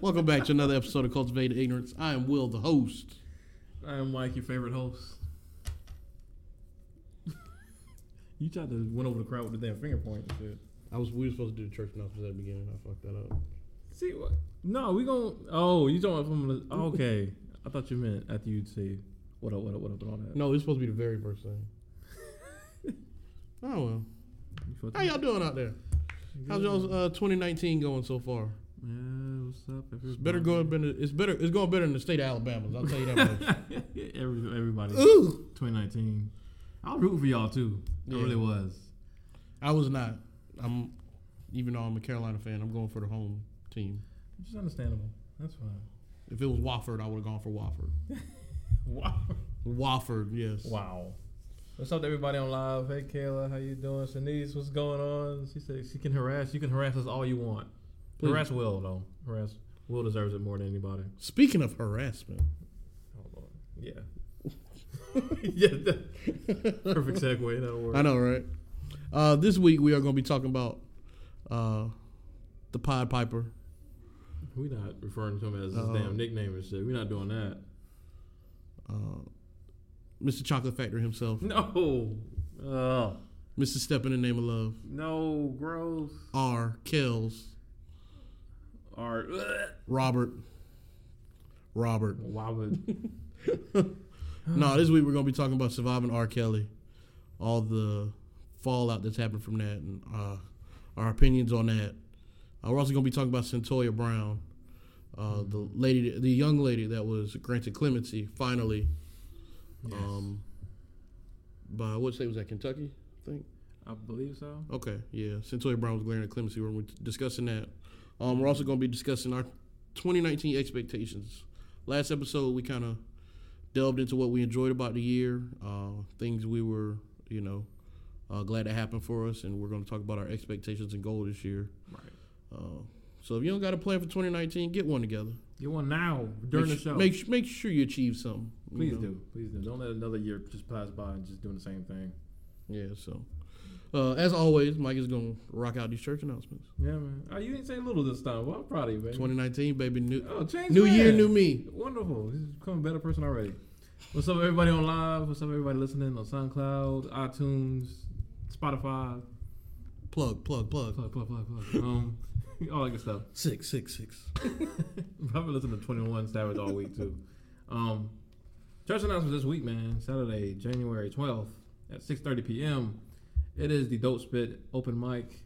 Welcome back to another episode of Cultivated Ignorance. I am Will, the host. I am Mike, your favorite host. you tried to win over the crowd with the damn finger point and shit. I was we were supposed to do the church announcements at the beginning. I fucked that up. See what? No, we gon' Oh, you talking from the? Okay, I thought you meant after you'd say what up, what up, what up, and all that. No, it's supposed to be the very first thing. oh well. You felt How y'all doing out there? How's y'all's uh, 2019 going so far? Yeah, what's up? It's better going better. It's better. It's going better in the state of Alabama. I'll tell you that much. Every, everybody. Ooh. 2019. I was rooting for y'all too. I Yeah. really was. I was not. I'm, even though I'm a Carolina fan, I'm going for the home team. Just understandable. That's fine. If it was Wofford, I would have gone for Wofford. Wow. Wofford, yes. Wow. What's up to everybody on live? Hey Kayla, how you doing? Shanice, what's going on? She said she can harass. You can harass us all you want. Please. Harass Will though. Harass Will deserves it more than anybody. Speaking of harassment, Hold on. Yeah. yeah. that- perfect segue. That'll work. I know, right? Uh, this week we are going to be talking about uh, the Pied Piper. We're not referring to him as his Uh-oh. damn nickname and shit. We're not doing that. Uh, Mr. Chocolate Factory himself. No. Oh. Mr. Step in the Name of Love. No. Gross. R. Kells. Art. Robert. Robert. Why would? No, this week we're going to be talking about surviving R. Kelly. All the fallout that's happened from that and uh, our opinions on that. Uh, we're also going to be talking about Cyntoia Brown. Uh, the lady, the young lady that was granted clemency finally Yes. Um, by what state was that? Kentucky, I think. I believe so. Okay, yeah. Cyntoia Brown was granted clemency. We're discussing that. Um, we're also going to be discussing our 2019 expectations. Last episode, we kind of delved into what we enjoyed about the year, uh, things we were, you know, uh, glad to happen for us, and we're going to talk about our expectations and goal this year. Right. Uh, so if you don't got a plan for 2019, get one together. Get one now during make, the show. Make make sure you achieve something. you Please know? do. Please do. Don't let another year just pass by and just doing the same thing. Yeah. So, uh, as always, Mike is going to rock out these church announcements. Yeah, man. Oh, you didn't say little this time. Well, I'm proud of you, baby. 2019, baby. New Oh, change new year, new me. Wonderful. He's become a better person already. What's up, everybody on live? What's up, everybody listening on SoundCloud, iTunes, Spotify? Plug, plug, plug. Plug, plug, plug, plug. Um, all that good stuff. Six, six, six. I've been listening to 21 Savage all week, too. Um, church announcements this week, man. Saturday, January 12th at 6.30 p.m. It is the Dope Spit open mic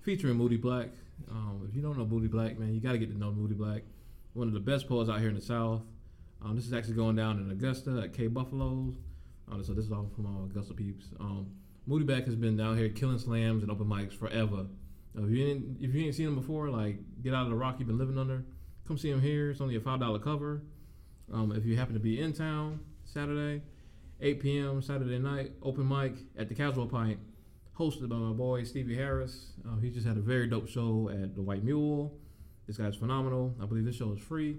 featuring Moody Black. Um, if you don't know Moody Black, man, you got to get to know Moody Black. One of the best poets out here in the South. Um, this is actually going down in Augusta at K Buffaloes. Um, so this is all from all Augusta peeps. Um, Moody Black has been down here killing slams and open mics forever. Uh, if you ain't if you ain't seen him before, like get out of the rock you've been living under. Come see him here. It's only a five dollar cover. Um, if you happen to be in town Saturday, 8 p.m. Saturday night, open mic at the Casual Pint, hosted by my boy Stevie Harris. Uh, he just had a very dope show at the White Mule. This guy's phenomenal. I believe this show is free.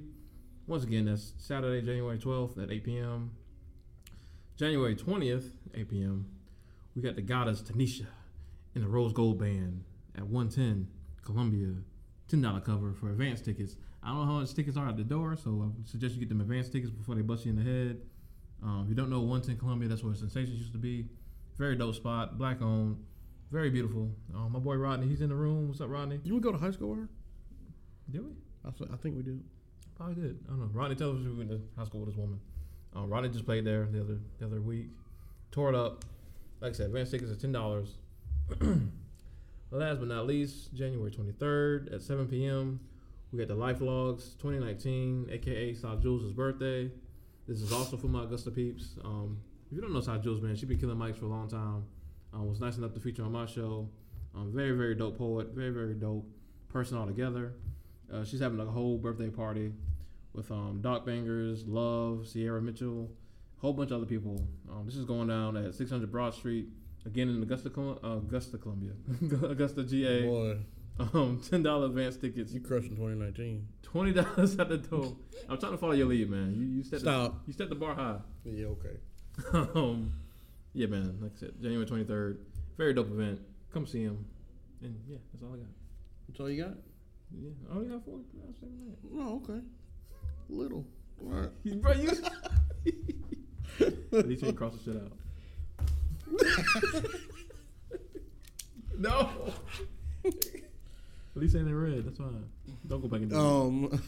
Once again, that's Saturday, January 12th at 8 p.m. January 20th, 8 p.m. We got the goddess Tanisha in the Rose Gold Band at 110 Columbia. $10 cover for advance tickets. I don't know how much tickets are at the door, so I suggest you get them advance tickets before they bust you in the head. Um, if you don't know 110 Columbia, that's where Sensations used to be. Very dope spot, black owned, very beautiful. Um, my boy Rodney, he's in the room. What's up, Rodney? Did we go to high school with her? Did we? I, th- I think we did. Probably did. I don't know. Rodney tells us we went to high school with this woman. Um, Rodney just played there the other the other week. Tore it up. Like I said, advance tickets are ten dollars. Last but not least, January twenty third at seven p.m. We got the Life Logs 2019, aka Saw Jules' birthday. This is also for my Augusta peeps. Um, if you don't know Saw Jules, man, she's been killing mics for a long time. Um, was nice enough to feature on my show. Um, very very dope poet, very very dope person altogether. Uh, she's having a whole birthday party with um, Doc Bangers, Love, Sierra Mitchell, a whole bunch of other people. Um, this is going down at 600 Broad Street, again in Augusta, uh, Augusta, Columbia, Augusta, GA. Boy, Um, ten dollar advance tickets, you crushing 2019. twenty dollars at the door. I'm trying to follow your lead, man. You you set Stop. The, you set the bar high. Yeah, okay. um, yeah, man. Like I said, January 23rd, very dope event. Come see him, and yeah, that's all I got. That's all you got? Yeah. Four. I was saying that. Oh, okay. Little. All right. Bro, you. At least you didn't cross the shit out. no. At least ain't in red. That's fine. Don't go back and do Um.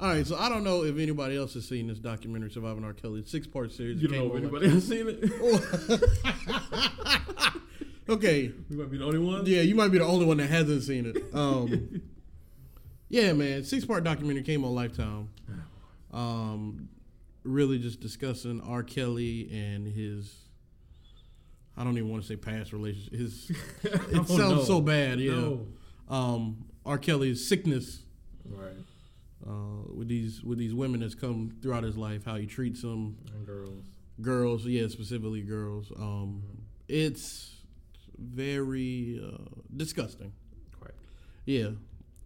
All right. So I don't know if anybody else has seen this documentary, "Surviving R. Kelly." It's six part series. You don't know if anybody else seen it. okay. You might be the only one. Yeah, you might be the only one that hasn't seen it. Um. yeah, man. Six part documentary came on Lifetime. Um. Really, just discussing R. Kelly and his. I don't even want to say past relationship. His it Oh, sounds so bad. Yeah. No. Um. R. Kelly's sickness Right. Uh, with these with these women that's come throughout his life, how he treats them, And girls. girls, yeah, specifically girls. Um, it's very uh, disgusting. Quite. Yeah.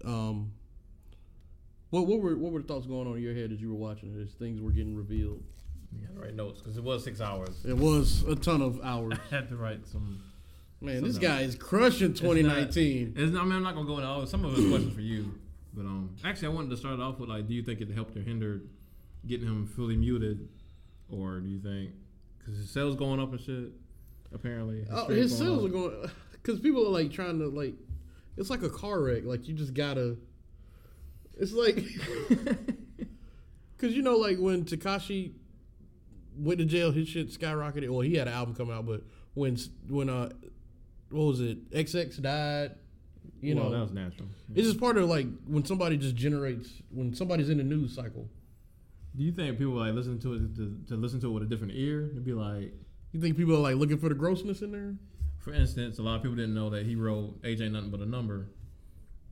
Um, what what were what were the thoughts going on in your head as you were watching it? As things were getting revealed, You had to write notes because it was six hours. it was a ton of hours. I had to write some. Man, this Some guy is crushing 2019. It's not, I mean, I'm not gonna go into all. Some of it's questions for you, but um, actually, I wanted to start off with like, do you think it helped or hindered getting him fully muted, or do you think because his sales going up and shit? Apparently, Oh, his sales up. are going because people are like trying to like. It's like a car wreck. Like you just gotta. It's like because you know, like when Tekashi went to jail, his shit skyrocketed. Well, he had an album come out, but when when uh, what was it? XX died. You well, know, that was natural. it's just part of like when somebody just generates when somebody's in the news cycle. Do you think people like listen to it to, to listen to it with a different ear? It'd be like, You think people are like looking for the grossness in there? for instance, a lot of people didn't know that he wrote "AJ Nothing But a Number."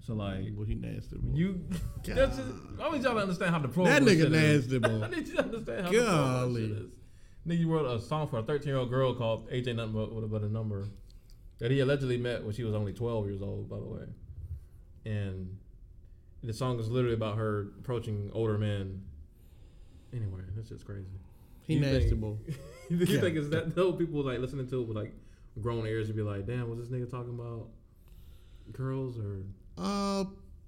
So like, Well, he nasty. boy. you, that's just, I need y'all to understand how the pro that nigga nasty, boy. I need you to understand how the Golly. shit is. Nigga wrote a song for a 13 year old girl called AJ Nothing but, but a Number that he allegedly met when she was only 12 years old, by the way. And the song is literally about her approaching older men. Anyway, that's just crazy. He You nasty, think- boy. you Yeah. think it's that though? People like listening to it with like grown ears and be like, damn, was this nigga talking about girls or. Uh,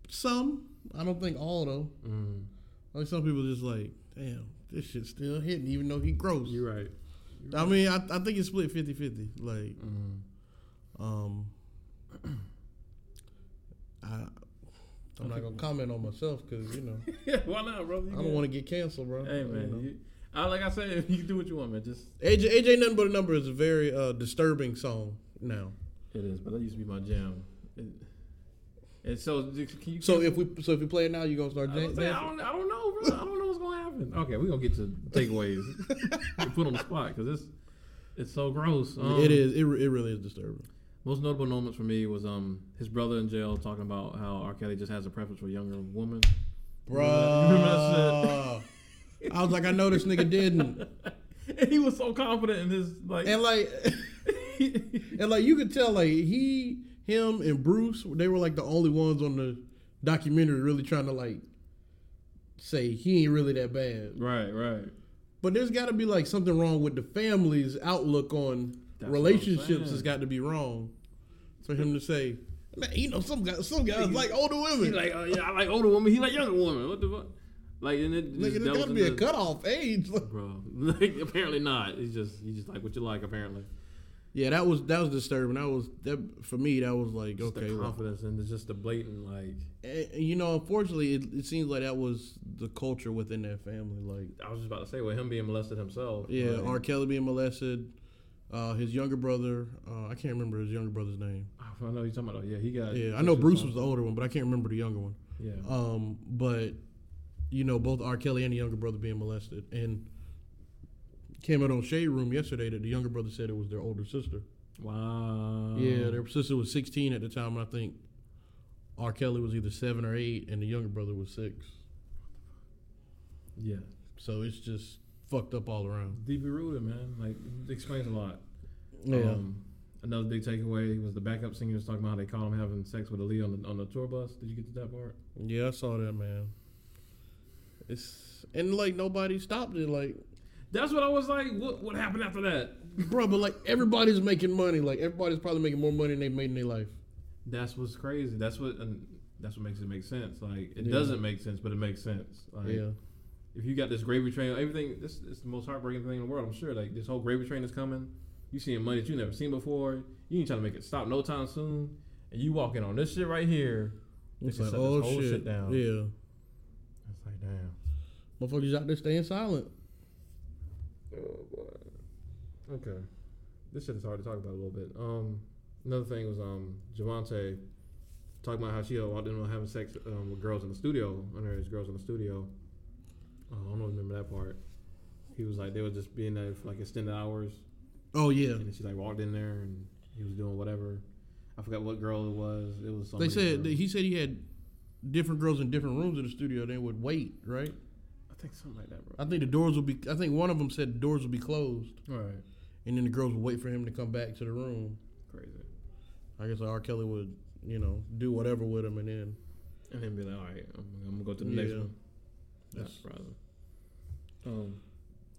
some. I don't think all though. Mm, Like some people just like, damn, this shit's still hitting, even though he gross. you're right. I mean, I, I think it's split 50-50. Like, Mm. Um, I, I'm not gonna comment on myself because you know yeah, why not, bro? You I don't want to get canceled, bro. Hey You know. man, you, I, like I said, you can do what you want, man. Just AJ, AJ, nothing but a number is a very uh, disturbing song now. it is, but that used to be my jam. It, and so, can you? So if we so if we play it now, you gonna start I dan- don't, I, dancing? don't, I don't know, bro. I don't know what's gonna happen. Okay, we're gonna get to takeaways. Put on the spot because it's it's so gross. Um, it is. It, it really is disturbing. Most notable moments for me was um his brother in jail talking about how R. Kelly just has a preference for younger women. That I was like, I know this nigga didn't. and he was so confident in his like. And like and like you could tell like he him and Bruce, they were like the only ones on the documentary really trying to like say he ain't really that bad. right, right. But there's gotta be like something wrong with the family's outlook on That's relationships has got to be wrong. For him to say, Man, you know, some guys some guys like older women. He like, oh, yeah, I like older women. He like younger women. What the fuck? Like, and it Nigga, there's gotta be a cutoff age. bro. Like, apparently not. He's just, he just like what you like. Apparently, Yeah, that was that was disturbing. That was that for me. That was like just okay, the well, confidence and it's just the blatant like. and, you know, unfortunately, it, it seems like that was the culture within that family. Like, I was just about to say, with him being molested himself. yeah, like, R. Kelly being molested, uh, his younger brother, uh, I can't remember his younger brother's name. I know you're talking about. Yeah, he got. Yeah, I know Bruce was the older one, but I can't remember the younger one. Yeah. Um, but you know, both R. Kelly and the younger brother being molested, and came out on Shade Room yesterday that the younger brother said it was their older sister. wow. Yeah, their sister was 16 at the time, and I think R. Kelly was either seven or eight, and the younger brother was six. Yeah. So it's just fucked up all around. Deeply rooted, man. Like, it explains a lot. Yeah. Um, another big takeaway was the backup singers talking about how they caught him having sex with Aaliyah on the on the tour bus. Did you get to that part? yeah, I saw that, man. It's and like nobody stopped it, like, That's what I was like. What what happened after that? bro. But like everybody's making money. Like everybody's probably making more money than they made in their life. That's what's crazy. That's what and that's what makes it make sense. Like it Yeah. doesn't make sense, but it makes sense. Like yeah. if you got this gravy train, everything this is the most heartbreaking thing in the world. I'm sure. Like this whole gravy train is coming. You seeing money that you never seen before. You ain't trying to make it stop no time soon. And you walking on this shit right here. It's like, oh whole shit. shit down. Yeah. It's like damn. Motherfuckers out there staying silent. Oh boy. Okay. This shit is hard to talk about a little bit. Um, another thing was um Jovante talking about how she in on having sex um, with girls in the studio, underage girls in the studio. Oh, I don't remember that part. He was like they were just being there for like extended hours, Oh yeah. and she like walked in there and he was doing whatever. I forgot what girl it was. It was. They said he said he had different girls in different rooms in the studio. They would wait, right? I think something like that, bro. I think the doors would be. I think one of them said the doors would be closed, All right. and then the girls would wait for him to come back to the room. Crazy. I guess R. Kelly would, you know, do whatever with him, and then And then be like, all right, I'm, I'm gonna go to the next one. That's surprising. Um,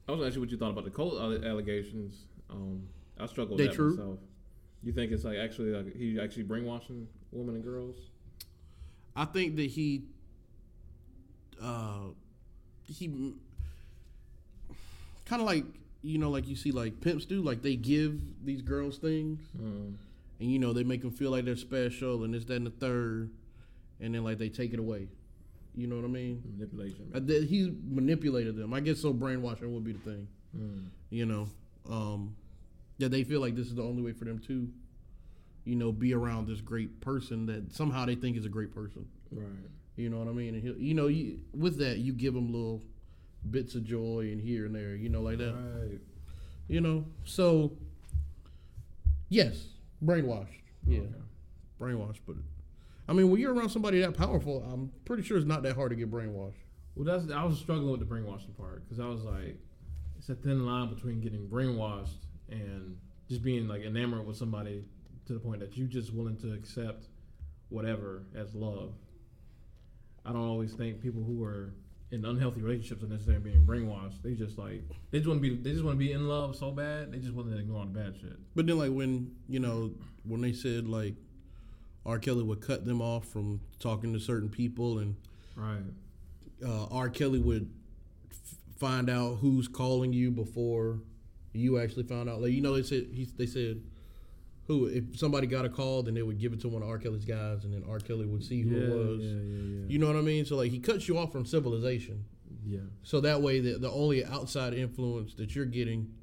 I was asking what you thought about the Cole allegations. Um, I struggle with They that true? myself. You think it's like actually like he actually brainwashing women and girls? I think that he, uh, he, kind of like you know, like you see like pimps do, like they give these girls things, Um, and you know they make them feel like they're special, and this, that, and the third, and then like they take it away. You know what I mean? manipulation. Uh, that He's manipulated them. I guess so. Brainwashing would be the thing. Mm. You know, um, that they feel like this is the only way for them to, you know, be around this great person that somehow they think is a great person. Right. You know what I mean? And he'll, you know, you, with that, you give them little bits of joy and here and there, you know, like that. Right. You know, so yes, brainwashed. Yeah, Okay. brainwashed. But I mean, when you're around somebody that powerful, I'm pretty sure it's not that hard to get brainwashed. Well, that's I was struggling with the brainwashing part because I was like, it's a thin line between getting brainwashed and just being like enamored with somebody to the point that you're just willing to accept whatever as love. I don't always think people who are in unhealthy relationships are necessarily being brainwashed. They just like they just want to be they just want to be in love so bad they just want to ignore all the bad shit. But then, like when you know when they said like R. Kelly would cut them off from talking to certain people, and Right. uh, R. Kelly would find out who's calling you before you actually found out. Like you know, they said he, they said who if somebody got a call, then they would give it to one of R. Kelly's guys, and then R. Kelly would see who yeah, it was. yeah, yeah. You know what I mean? So like he cuts you off from civilization, yeah. so that way the the only outside influence that you're getting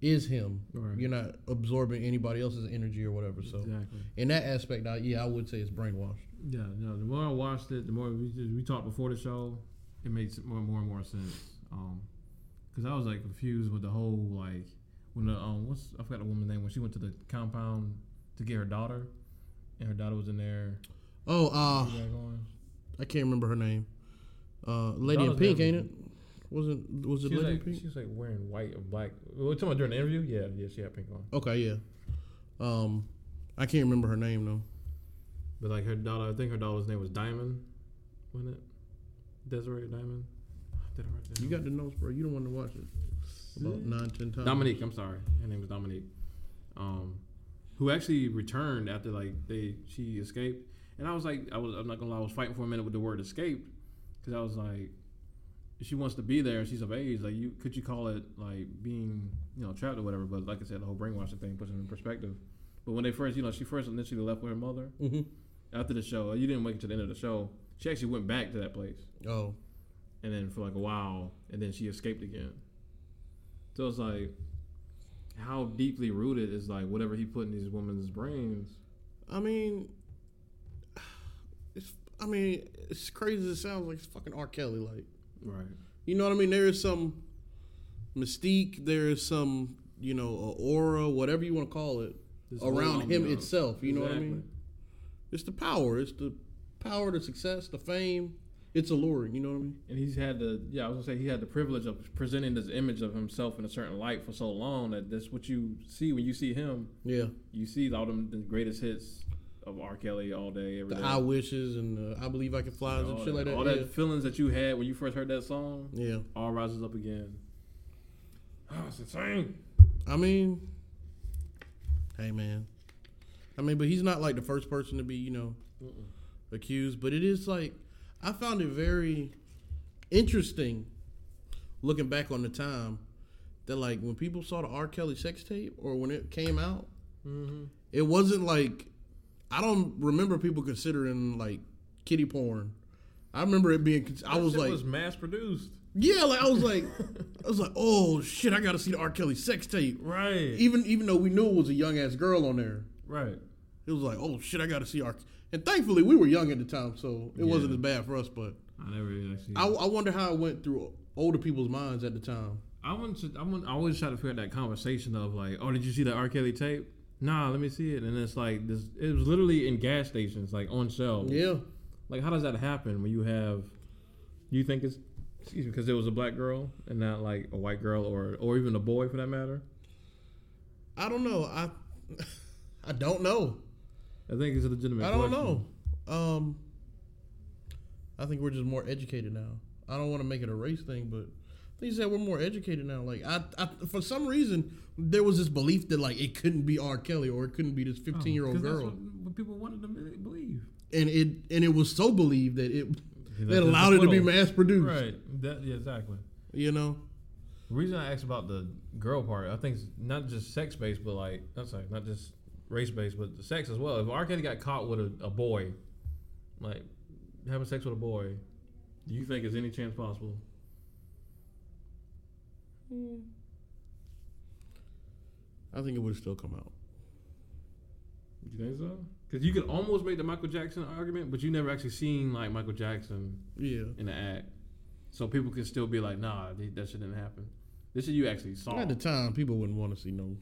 is him. Right. You're not absorbing anybody else's energy or whatever. So exactly. in that aspect, I, yeah, I would say it's brainwashed. Yeah, no. The more I watched it, the more we we talked before the show, it makes more and more and more sense. Um, because I was like confused with the whole like when the um what's I forgot the woman's name when she went to the compound to get her daughter, and her daughter was in there. Oh, uh, She got going. I can't remember her name. Uh, Lady in Pink, ain't it? Wasn't was it She was, Lady like, in Pink? she was like wearing white or black. We talking about during the interview. Yeah, yeah, she had pink on. Okay, yeah. Um, I can't remember her name though. But like her daughter, I think her daughter's name was Diamond, wasn't it? Desiree Diamond. Did I write that You got the notes, bro. You don't want to watch it about nine, ten times. Dominique, I'm sorry. Her name was Dominique. Um, who actually returned after like they she escaped. And I was like, I was I'm not gonna lie, I was fighting for a minute with the word escaped because I was like, if she wants to be there, and she's of age. Like, you could you call it like being you know trapped or whatever? But like I said, the whole brainwashing thing puts it in perspective. But when they first, you know, she first initially left with her mother hmm after the show. You didn't wait until the end of the show. She actually went back to that place Oh, and then for like a while, and then she escaped again. So it's like, how deeply rooted is like whatever he put in these women's brains? I mean, it's. I mean, it's crazy as it sounds like it's fucking R. Kelly. Like, Right. you know what I mean? There is some mystique. There is some, you know, aura, whatever you want to call it, whole around him itself. You know what I mean? It's the power. It's the power, the success, the fame. It's alluring. You know what I mean? And he's had the yeah, I was gonna say he had the privilege of presenting this image of himself in a certain light for so long that that's what you see when you see him. Yeah. You see all them the greatest hits of R. Kelly all day, every The day. I wishes and uh, I believe I can fly and all shit that, like that. all yeah. that feelings that you had when you first heard that song, yeah. all rises up again. Oh, it's insane. I mean, hey man. I mean, but he's not like the first person to be, you know, Mm-mm. accused, but it is like I found it very interesting looking back on the time that like when people saw the R. Kelly sex tape or when it came out, Mm-hmm. it wasn't like I don't remember people considering like kitty porn. I remember it being. I was like, was mass produced. yeah, like I was like, I was like, oh shit, I got to see the R. Kelly sex tape. Right. Even even though we knew it was a young ass girl on there, right. it was like, oh shit, I got to see R. And thankfully, we were young at the time, so it wasn't as bad for us. But I never actually. I, I wonder how it went through older people's minds at the time. I want to. I want. I always try to figure out that conversation of like, oh, did you see the R. Kelly tape? Nah, let me see it. And it's like this. It was literally in gas stations, like on shelves. Yeah, Like, how does that happen when you have? You think it's excuse me because it was a black girl and not like a white girl or or even a boy for that matter? I don't know. I I don't know. I think it's a legitimate. I don't question. know. Um, I think we're just more educated now. I don't want to make it a race thing, but I think you said we're more educated now. Like I, I, for some reason, there was this belief that like it couldn't be R. Kelly or it couldn't be this fifteen year old that's girl, what, what people wanted to believe. and it and it was so believed that it That's that allowed it to be mass produced. Right. That, yeah, exactly. You know. The reason I asked about the girl part, I think it's not just sex based, but like I'm sorry, not just race based, but the sex as well. If R. Kelly got caught with a, a boy, like having sex with a boy, do you think there's any chance possible? Hmm. I think it would still come out. You think so? Because you could almost make the Michael Jackson argument, but you never actually seen like Michael Jackson Yeah. in the act, so people can still be like, nah, th- that shit didn't happen. This shit you actually saw. At the time, people wouldn't want to see no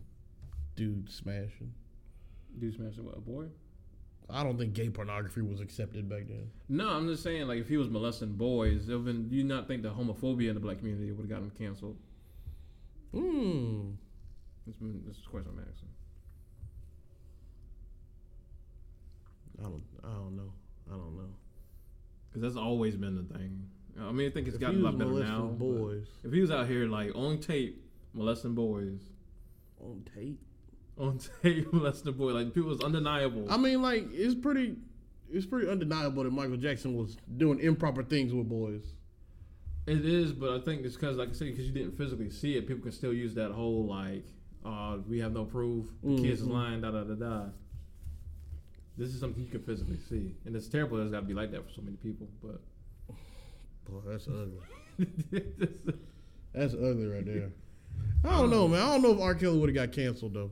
dude smashing. Dude smashing what a boy? I don't think gay pornography was accepted back then. No, I'm just saying, like, if he was molesting boys, it been, do you not think the homophobia in the black community would have got him canceled? Hmm. This, this is a question I'm asking. I don't. I don't know. I don't know. Because that's always been the thing. I mean, I think it's If gotten a lot better now. boys If he was out here, like, on tape, molesting boys, on tape. On tape, molesting boy. like, people, was undeniable. I mean, like it's pretty. It's pretty undeniable that Michael Jackson was doing improper things with boys. It is, but I think it's because, like I said, because you didn't physically see it, people can still use that whole, like, uh, we have no proof, the kids is Mhm. lying, da da da da. This is something you can physically see. And it's terrible it's got to be like that for so many people, but. Boy, that's ugly. That's ugly right there. I don't know, man. I don't know if R. Kelly would have got canceled though.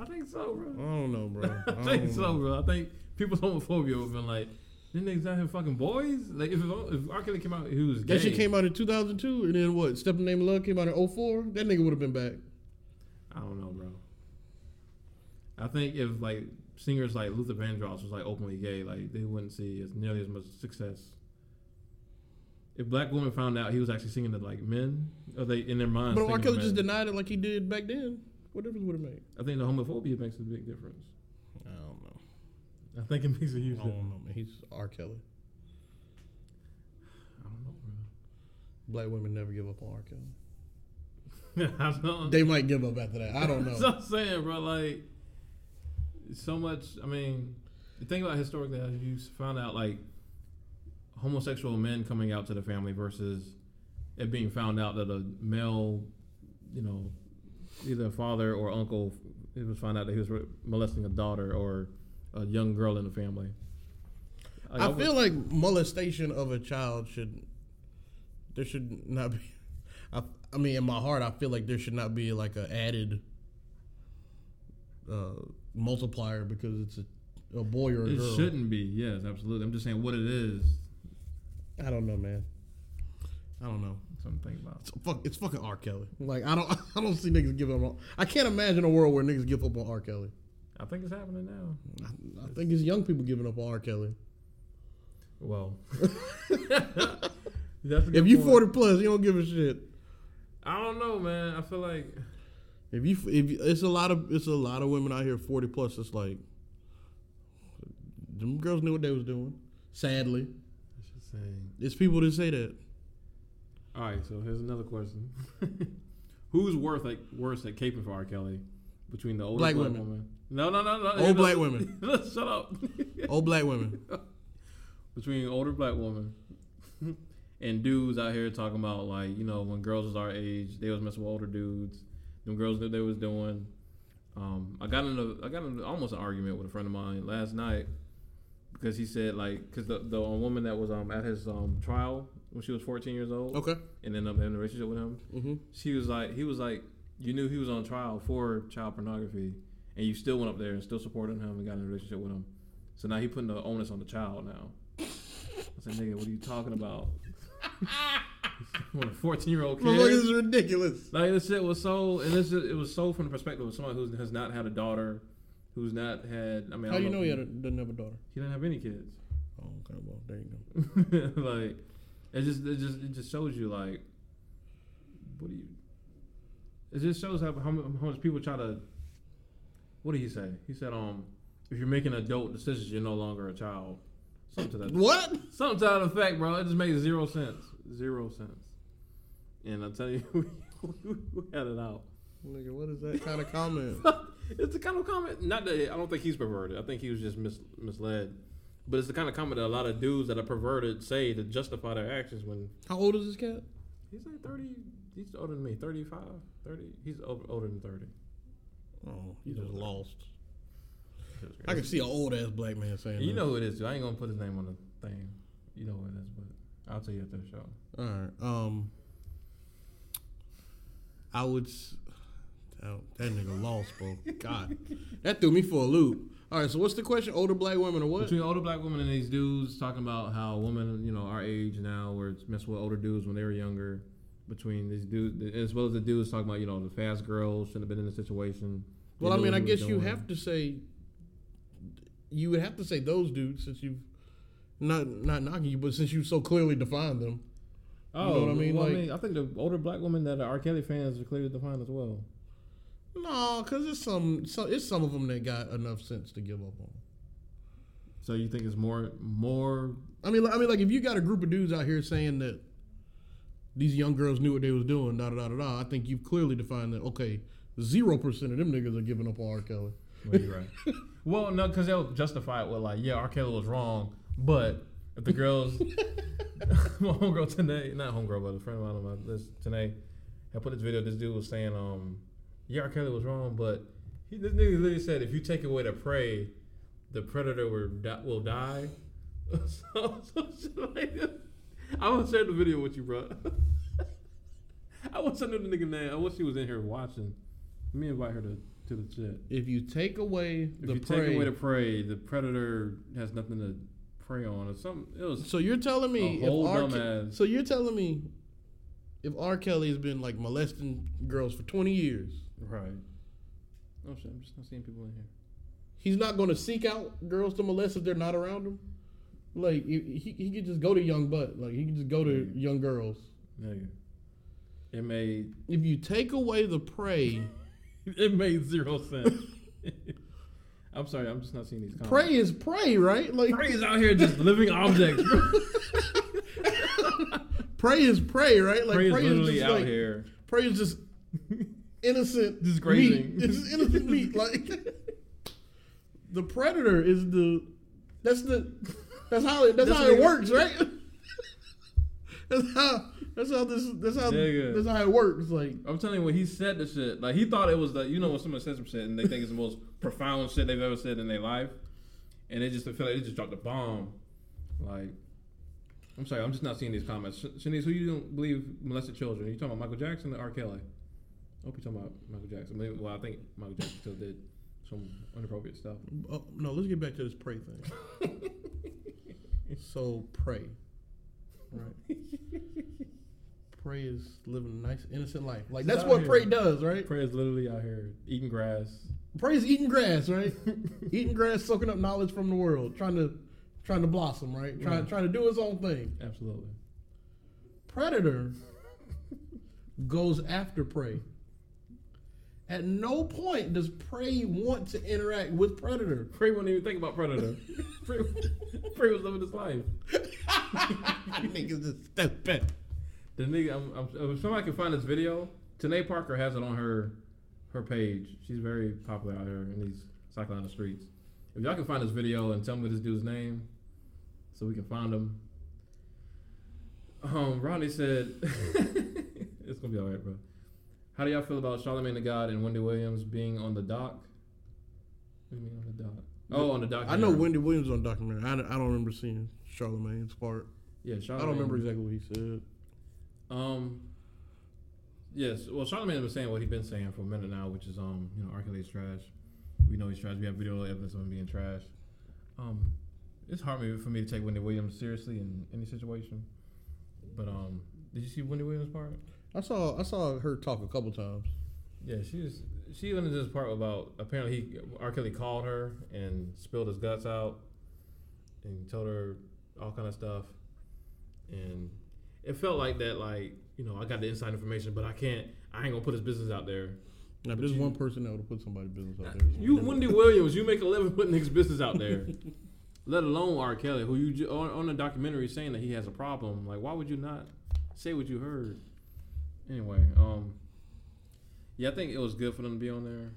I think so, bro. I don't know, bro. I I think so, know. bro. I think people's homophobia would have been like, didn't they out here fucking boys? Like, if, if R. Kelly came out, he was gay. That shit came out in 2002, and then what? Step in the Name of Love came out in 04. That nigga would have been back. I don't know, bro. I think if like singers like Luther Vandross was like openly gay, like they wouldn't see as nearly as much success. If black women found out he was actually singing to like men, or they in their minds. But R. Kelly just denied it like he did back then, what difference would it make? I think the homophobia makes a big difference. I don't know. I think it makes a huge I don't difference. know, man. He's R. Kelly. I don't know, bro. Black women never give up on R. Kelly. I don't. They might give up after that. I don't know. That's know. what I'm saying, bro. Like, so much. I mean, the thing about historically, how you found out like homosexual men coming out to the family versus it being found out that a male, you know, either a father or uncle, it was found out that he was molesting a daughter or a young girl in the family. Like, I would- feel like molestation of a child should there should not be. I, I mean, in my heart, I feel like there should not be like a added uh, multiplier because it's a, a boy or a it girl. It shouldn't be. Yes, absolutely. I'm just saying what it is. I don't know, man. I don't know. Something to think about. It's fuck. It's fucking R. Kelly. Like I don't. I don't see niggas giving up. On, I can't imagine a world where niggas give up on R. Kelly. I think it's happening now. I, I think it's young people giving up on R. Kelly. Well, If you point. forty plus, you don't give a shit. I don't know, man. I feel like If you, if you, it's a lot of, it's a lot of women out here forty plus. It's like, them girls knew what they was doing. Sadly, I should say. it's people that say that. All right, so here's another question: Who's worth like worse at caping for R. Kelly, between the older Black black, women. woman. No, no, no, no. Old black women. Shut up. Old black women. between older black women and dudes out here talking about like you know when girls was our age they was messing with older dudes them girls knew they was doing um, I got in a, I got in almost an argument with a friend of mine last night because he said like because the the woman that was um at his um trial when she was 14 years old Okay. and ended up having a relationship with him Mm-hmm. she was like he was like you knew he was on trial for child pornography and you still went up there and still supported him and got in a relationship with him so now he putting the onus on the child now I said, nigga, what are you talking about? what a 14 year old kid. Motherfucker, this is ridiculous. Like this shit was so, and this it was so from the perspective of someone who has not had a daughter, who's not had. I mean, I How don't you know he had a, doesn't have a daughter? he didn't have any kids. Oh, okay. Well, there you go. like it just it just it just shows you like what do you? It just shows how how, how much people try to. What did he say? He said, um, if you're making adult decisions, you're no longer a child. Something to that. What? Something to that effect, bro. It just makes zero sense. Zero sense. And I tell you, we had it out. Nigga, what is that kind of comment? it's the kind of comment. Not that I don't think he's perverted. I think he was just mis- misled. But it's the kind of comment that a lot of dudes that are perverted say to justify their actions when How old is this cat? he's like thirty. He's older than me. 35, 30. He's over, older than thirty. Oh, he just lost. I can see an old ass black man saying. You that. know who it is. Too. I ain't gonna put his name on the thing. You know who it is, but I'll tell you after the show. All right. Um, I would. s- Oh, that nigga lost, bro. God, that threw me for a loop. All right. So what's the question? Older black women or what? Between older black women and these dudes talking about how women, you know, our age now, where it's messing with older dudes when they were younger. Between these dudes, as well as the dudes talking about, you know, the fast girls shouldn't have been in the situation. Well, I mean, I guess you have to say. You would have to say those dudes since you've not not knocking you, but since you so clearly defined them. Oh, know what I mean? Well, Like- I mean, I think the older black women that are R. Kelly fans are clearly defined as well. No, because it's some, so it's some of them that got enough sense to give up on. So you think it's more, more? I mean, like- I mean, like if you got a group of dudes out here saying that these young girls knew what they was doing, da da da da da, I think you've clearly defined that. Okay, zero percent of them niggas are giving up on R. Kelly. Well, you're right. well, no, because they'll justify it with like, yeah, R. Kelly was wrong, but if the girls, my homegirl today, not homegirl, but a friend of mine on my list today, had put this video. This dude was saying, um, yeah, R. Kelly was wrong, but he, this nigga literally said, if you take away the prey, the predator will die. Will die. so, so shit like this. I want to share the video with you, bro. I wish I knew the nigga name. I wish he was in here watching. Let me invite her to, to the chat. If you take away the prey. If the you prey, take away the prey, the predator has nothing to prey on. Or something. It was so you're telling me A if R. Ke- so you're telling me if R. Kelly has been like molesting girls for 20 years, right. Oh shit! I'm just not seeing people in here. he's not going to seek out girls to molest if they're not around him. Like he, he, could just go to young butt. Like he can just go to young girls. Nigga. It made If you take away the prey, it made zero sense. I'm sorry, I'm just not seeing these comments. prey is prey, right? Like Prey is out here just living objects. Prey is prey, right? Like Prey is prey literally just out like, here. Prey is just innocent, Just grazing. Meat. It's innocent meat. Like the predator is the that's the that's how it, that's This how it works, right? that's how that's how this that's how Nigga. that's how it works. Like I'm telling you, when he said the shit, like he thought it was the, you know, when someone says some shit and they think it's the most profound shit they've ever said in their life, and they just feel like they just dropped a bomb. Like, I'm sorry, I'm just not seeing these comments. Sh- Shanice, who you don't believe molested children? Are you talking about Michael Jackson or R. Kelly? I hope you're talking about Michael Jackson. Maybe, well, I think Michael Jackson still did some inappropriate stuff. oh, no, let's get back to this prey thing. so prey, right? Prey is living a nice innocent life. Like that's out what here. prey does, right? Prey is literally out here eating grass. Prey is eating grass, right? eating grass, soaking up knowledge from the world, trying to trying to blossom, right? Trying trying to do his own thing. Absolutely. Predator goes after prey. At no point does prey want to interact with predator. Prey wouldn't even think about Predator. Prey, Prey was living his life. Niggas just stupid. The nigga, I'm, I'm, if somebody can find this video, Tanae Parker has it on her her page. She's very popular out here in these South Carolina streets. If y'all can find this video and tell me this dude's name, so we can find them. Um, Rodney said, "It's gonna be all right, bro." How do y'all feel about Charlamagne the God and Wendy Williams being on the dock? What do you mean on the dock? Oh, on the dock. I know Wendy Williams on documentary. I, I don't remember seeing Charlamagne's part. Yeah, Charlamagne. I don't remember exactly what he said. Um. Yes, well, Charlamagne has been saying what he's been saying for a minute now, which is um, you know. Kelly's trash. We know he's trash. We have video evidence of him being trash. Um, it's hard maybe for me to take Wendy Williams seriously in any situation. But um, did you see Wendy Williams' part? I saw I saw her talk a couple times. Yeah, she was. She went into this part about apparently he R. Kelly called her and spilled his guts out, and told her all kind of stuff, and it felt like that. Like you know, I got the inside information, but I can't. I ain't gonna put his business out there. Now, But there's you- one person that would have put somebody's business out there. You, Wendy Williams, you make a living putting his business out there. Let alone R. Kelly, who you on, on a documentary saying that he has a problem. Like, why would you not say what you heard? Anyway, um, yeah, I think it was good for them to be on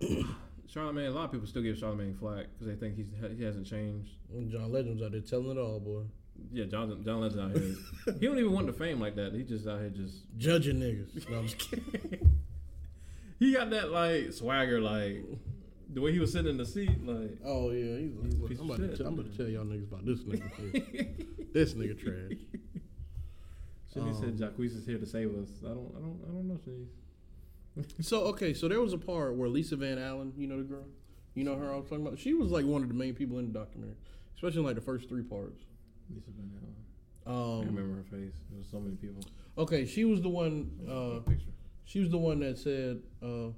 there. Charlamagne, a lot of people still give Charlamagne flack because they think he's he hasn't changed. John Legend's out there telling it all, boy. Yeah, John John Legend out here. he don't even want the fame like that. He just out here just Judging niggas. No, I'm just kidding. he got that like swagger, like the way he was sitting in the seat, like Oh yeah, he's, He's a look, piece I'm, of about to shit. tell, I'm about to tell y'all niggas about this nigga. this nigga trash. Said Um, Jacquees is here to save us. I don't I don't I don't know Sydney. So okay, so there was a part where Lisa Van Allen, you know the girl, you know her I was talking about. She was like one of the main people in the documentary, especially in like the first three parts. Lisa Van Allen. I Um, remember her face. There was so many people. okay, she was the one. Uh, picture. she was the one that said, uh,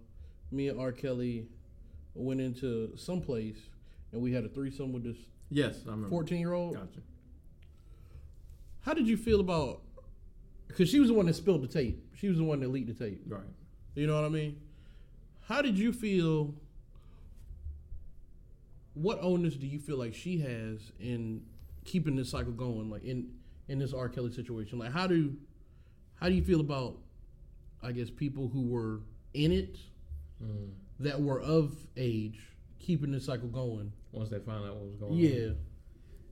"Me and R. Kelly went into some place and we had a threesome with this Yes, I remember. 14 year old." Gotcha. How did you feel about? Because she was the one that spilled the tape. She was the one that leaked the tape. Right. You know what I mean? How did you feel? What onus do you feel like she has in keeping this cycle going, like in in this R. Kelly situation? Like, how do how do you feel about, I guess, people who were in it Mm. That were of age keeping the cycle going? Once they found out what was going on. Yeah,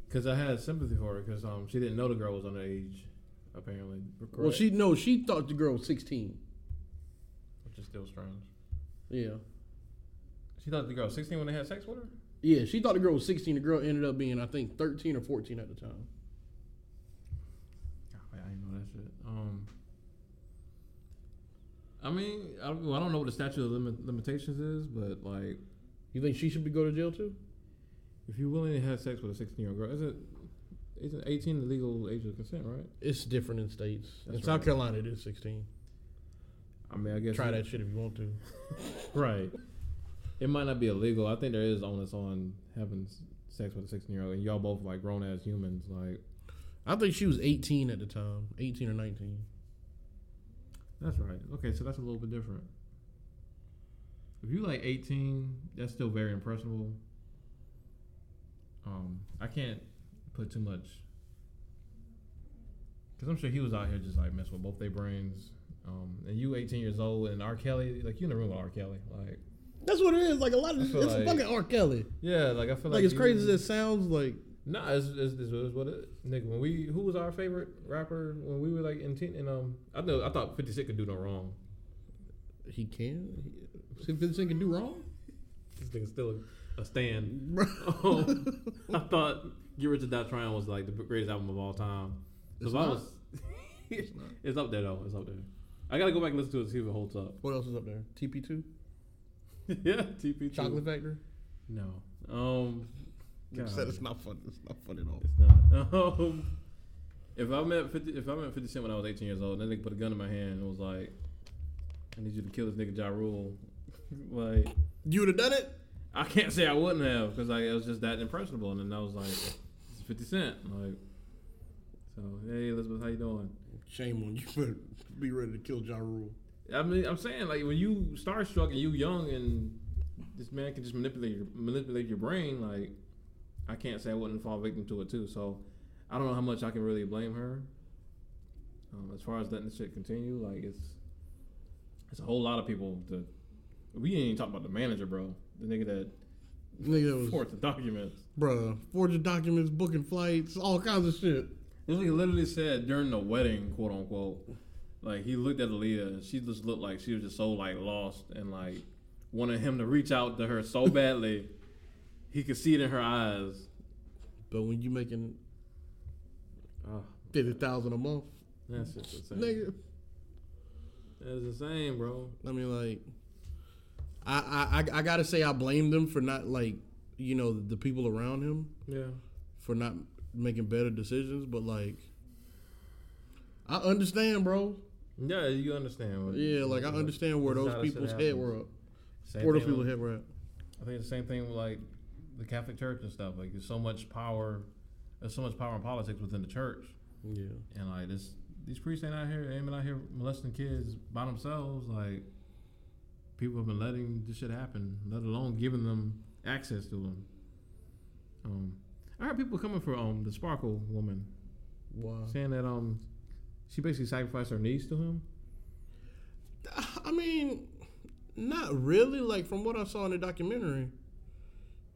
Because I had sympathy for her because um she didn't know the girl was underage, apparently. well, she no, she thought the girl was sixteen. which is still strange. Yeah, She thought the girl was 16 when they had sex with her. yeah, she thought the girl was sixteen. The girl ended up being, I think, thirteen or fourteen at the time. Oh, man, I didn't know that shit. Um, I mean, I don't, well, I don't know what the statute of limit, limitations is, but like, You think she should be go to jail too? if you're willing to have sex with a 16 year old girl, is it? Isn't 18 the legal age of consent, right? It's different in states. in That's South right. Carolina, it is 16. I mean, I guess Try that shit if you want to. Right. It might not be illegal. I think there is onus on having s- sex with a 16 year old, and y'all both like grown ass humans. Like, I think she was 18 at the time, 18 or 19. That's right. Okay, so that's a little bit different. If you like 18, that's still very impressionable. Um, I can't put too much because I'm sure he was out here just like messing with both their brains. Um, and you 18 years old and R. Kelly, like you in the room with R. Kelly, like That's what it is. Like a lot of it's like- fucking R. Kelly. yeah, like I feel like Like, as crazy as it sounds, like Nah, it's, it's, it's, it's what it nigga. When we who was our favorite rapper when we were like in teen and um I know I thought Fifty Cent could do no wrong. he can. He, see if this thing can do wrong. This nigga's still a, a stand. Bro. Um, I thought Get Rich or Die Trying was like the greatest album of all time. So It's if I not. was, it's up there though. It's up there. I gotta go back and listen to it to see if it holds up. What else is up there? TP2, yeah, TP two. Chocolate Factory. No. Um. You said it's not fun. It's not fun at all. It's not. Um, if I met fifty, if I met Fifty Cent when I was eighteen years old, and then they put a gun in my hand and was like, "I need you to kill this nigga Ja Rule," like You would have done it. I can't say I wouldn't have because like it was just that impressionable, and then I was like, "It's Fifty Cent," like. So hey Elizabeth, how you doing? Shame on you. Better be ready to kill Ja Rule. I mean, I'm saying like when you starstruck and you young and this man can just manipulate your manipulate your brain, like I can't say I wouldn't fall victim to it too. So I don't know how much I can really blame her. Um, as far as letting this shit continue, like it's it's a whole lot of people to We ain't even talk about the manager, bro. The nigga that Nigga that was, forged the documents. bruh, forging documents, booking flights, all kinds of shit. This nigga literally said during the wedding, quote unquote, like he looked at Aaliyah and she just looked like she was just so like lost and like wanted him to reach out to her so badly. He could see it in her eyes. But when you making Oh, fifty thousand a month, that's just insane. nigga, That's insane, bro. I mean, like, I, I I gotta say I blame them for not like, you know, the people around him Yeah. for not making better decisions. But like, I understand, bro. Yeah, you understand. What, Yeah, like I understand where those how this shit people's head were up. Same Where those people's with- head were at. I think the same thing with like the Catholic Church and stuff. Like there's so much power, there's so much power in politics within the church, Yeah. and like this, these priests ain't out here, ain't been out here molesting kids by themselves. Like people have been letting this shit happen, let alone giving them access to them. Um, I heard people coming for um the Sparkle woman Wow. saying that um she basically sacrificed her niece to him. I mean, not really. Like from what I saw in the documentary,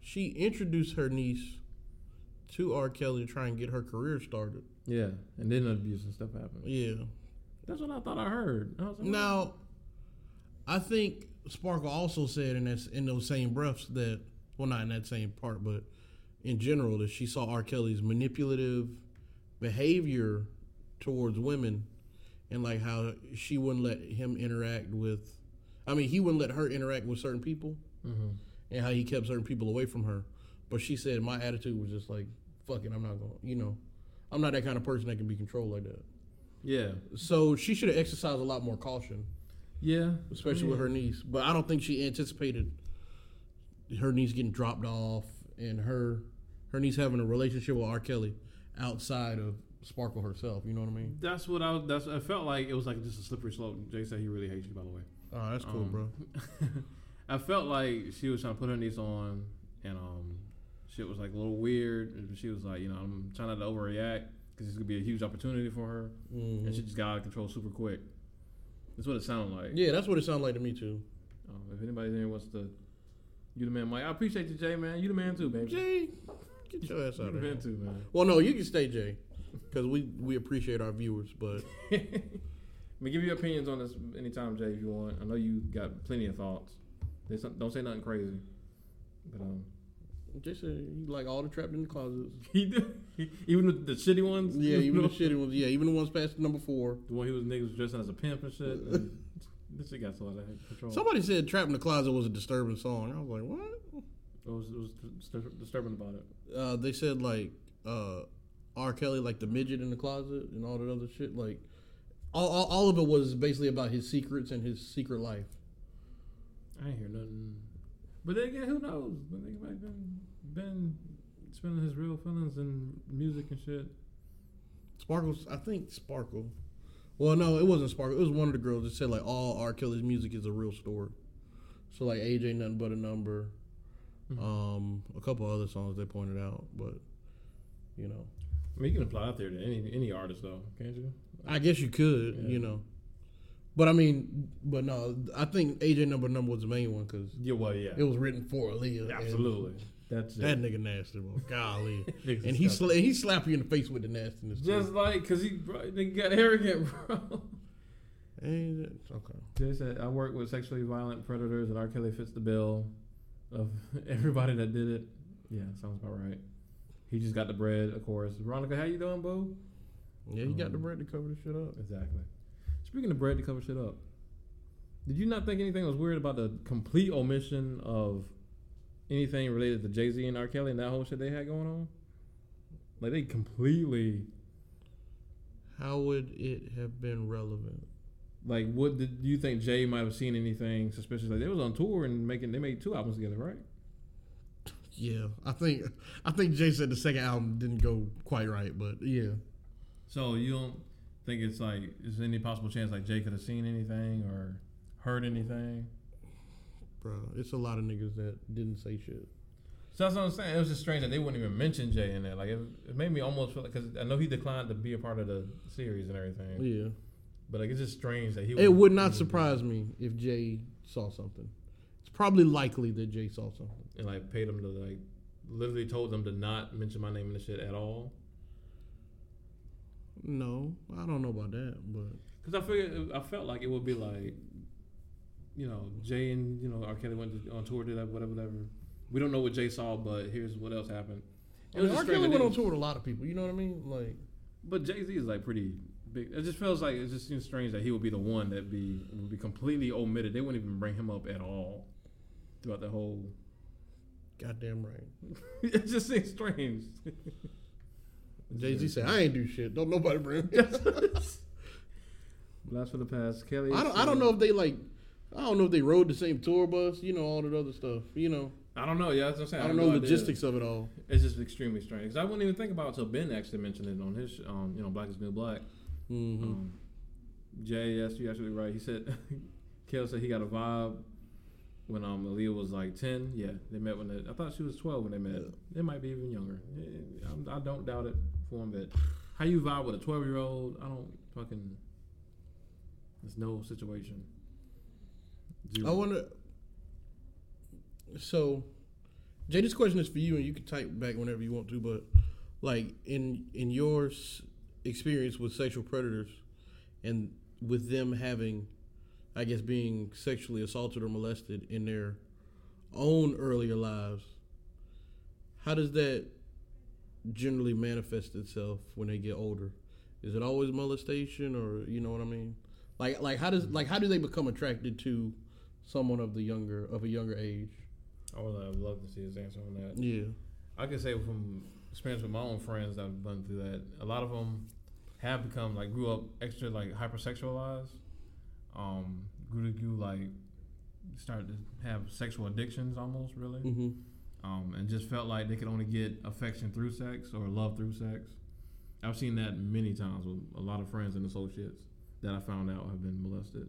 she introduced her niece to R. Kelly to try and get her career started. Yeah, and then abuse and stuff happened. Yeah. That's what I thought I heard. I like, Now, I think Sparkle also said in that in those same breaths that well, not in that same part, but in general, that she saw R. Kelly's manipulative behavior towards women, and like how she wouldn't let him interact with. I mean, he wouldn't let her interact with certain people, Mhm. And how he kept certain people away from her. But she said my attitude was just like, "Fuck it, I'm not going." You know, I'm not that kind of person that can be controlled like that. yeah, So she should have exercised a lot more caution yeah, especially with her niece. But I don't think she anticipated her niece getting dropped off and her her niece having a relationship with R. Kelly outside of Sparkle herself. You know what I mean? That's what I. That's. I felt like it was like just a slippery slope. Jay said he really hates you, by the way. Oh, that's cool, Um, bro. I felt like she was trying to put her niece on, and um, shit was like a little weird. She was like, you know, I'm trying not to overreact because this could be a huge opportunity for her, Mhm. and she just got out of control super quick. That's what it sounded like. Yeah, that's what it sounded like to me too. Um, if anybody there wants to, you the man, Mike. I appreciate you, Jay, man. You the man too, baby. Jay, get your ass out of here. You the man too, man. Well, no, you can stay, Jay, because we we appreciate our viewers. But I mean, give your opinions on this anytime, Jay, if you want. I know you got plenty of thoughts. There's some, don't say nothing crazy. But um, said you like all the trapped in the closets. he did, even with the shitty ones. Yeah, even the shitty ones. Yeah, even the ones past number four. The one he was niggas dressing as a pimp and shit. And this shit got so out of control. Somebody said "Trapped in the Closet" was a disturbing song. I was like, what? it was, was disturbing about it. uh, they said like uh, R. Kelly, like the midget in the closet and all that other shit. Like all, all, all of it was basically about his secrets and his secret life. I ain't hear nothing. But then again, who knows? But nigga might been been spending his real feelings in music and shit. Sparkle's, I think Sparkle. Well, no, it wasn't Sparkle. It was one of the girls that said like all R. Kelly's music is a real story. So like AJ, nothing but a number. Mhm. Um, a couple other songs they pointed out, but you know, I mean, you can apply out there to any any artist though, can't you? I guess you could, Yeah. you know. But I mean, but no, I think AJ number number was the main one because Yeah, well, yeah, it was written for Aaliyah. and absolutely. That's That it. nigga nasty, bro. Golly. Nigga's and he sla- he slap you in the face with the nastiness. too. just like because he bro, nigga got arrogant, bro. Ain't it? okay. They said I work with sexually violent predators, and R. Kelly fits the bill of everybody that did it. Yeah, sounds about right. He just got the bread, of course. Veronica, how you doing, boo? Yeah, he got the Um, bread to cover the shit up. Exactly. Speaking of bread to cover shit up, did you not think anything was weird about the complete omission of anything related to Jay Z and R. Kelly and that whole shit they had going on? Like they completely How would it have been relevant? like what did you think Jay might have seen anything suspicious? Like they was on tour and making they made two albums together, right? Yeah, I think I think Jay said the second album didn't go quite right, but yeah. So you don't think it's like is there any possible chance like Jay could have seen anything or heard anything? Bro, it's a lot of niggas that didn't say shit. So that's what I'm saying. It was just strange that they wouldn't even mention Jay in there. Like it, it made me almost feel like because I know he declined to be a part of the series and everything. Yeah. But like it's just strange that he. It would not surprise me if Jay saw something. It's probably likely that Jay saw something. and like paid him to like literally told them to not mention my name in the shit at all. No, I don't know about that, but Because I figured I felt like it would be like, you know, Jay and you know R. Kelly went to, on tour, did that, whatever, whatever. We don't know what Jay saw, but here's what else happened. I mean, just R. Kelly went on tour with a lot of people. You know what I mean? Like, But Jay Z is like pretty big. It just feels like it just seems strange that he would be the one that be would be completely omitted. They wouldn't even bring him up at all throughout the whole. goddamn right. it just seems strange. Jay Z said, "I ain't do shit. Don't nobody bring." me." Blast for the past, Kelly. I don't. I don't know if they like. I don't know if they rode the same tour bus. You know all that other stuff. You know. I don't know. Yeah, that's what I'm saying. I don't have know idea. logistics of it all. It's just extremely strange because I wouldn't even think about it until Ben actually mentioned it on his, um, you know, Black is New Black. hmm Um, Jay, yes, you're absolutely right. He said, Kale said he got a vibe when um Aaliyah was like ten. Yeah, they met when they, I thought she was twelve when they met. They might be even younger. I'm- I don't doubt it bit. How you vibe with a twelve year old? I don't fucking. There's no situation. Zero. I wonder. So, Jay, this question is for you, and you can type back whenever you want to. But, like in in your experience with sexual predators, and with them having, I guess, being sexually assaulted or molested in their own earlier lives, how does that generally manifest itself when they get older? Is it always molestation, or you know what I mean? Like, like how does like how do they become attracted to someone of the younger of a younger age? I would have loved to see his answer on that. Yeah, I can say from experience with my own friends that have gone through that, a lot of them have become like grew up extra like hypersexualized. Um, grew to grew like started to have sexual addictions almost really, hmm um, and just felt like they could only get affection through sex or love through sex. I've seen that many times with a lot of friends and associates that I found out have been molested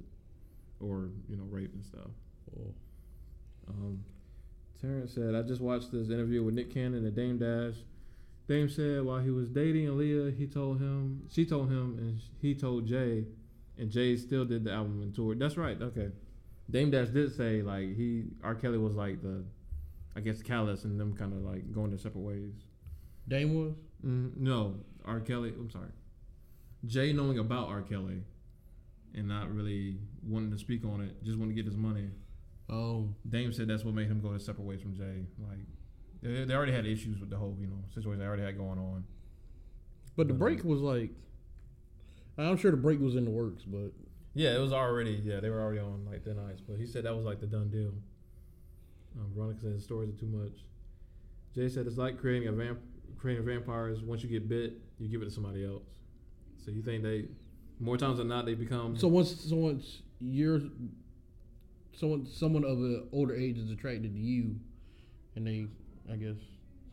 or you know raped and stuff. Um, Terrence said, I just watched this interview with Nick Cannon and Dame Dash. Dame said while he was dating Aaliyah, he told him, she told him, and he told Jay, and Jay still did the album and toured. That's right. Okay. Dame Dash did say like he R. Kelly was like the, I guess callous and them kind of like going their separate ways. Dame was. Mm, no, R. Kelly. I'm sorry. Jay knowing about R. Kelly, and not really wanting to speak on it, just wanting to get his money. Oh, Dame said that's what made him go their separate ways from Jay. Like they, they already had issues with the whole you know situation they already had going on. but the But, break was like. I'm sure the break was in the works, but Yeah, it was already yeah they were already on like thin ice, but he said that was like the done deal. Um, Veronica said his stories are too much. Jay said it's like creating a vamp creating vampires. Once you get bit, you give it to somebody else. So you think they more times than not they become so once so once you're someone someone of an older age is attracted to you, and they, I guess,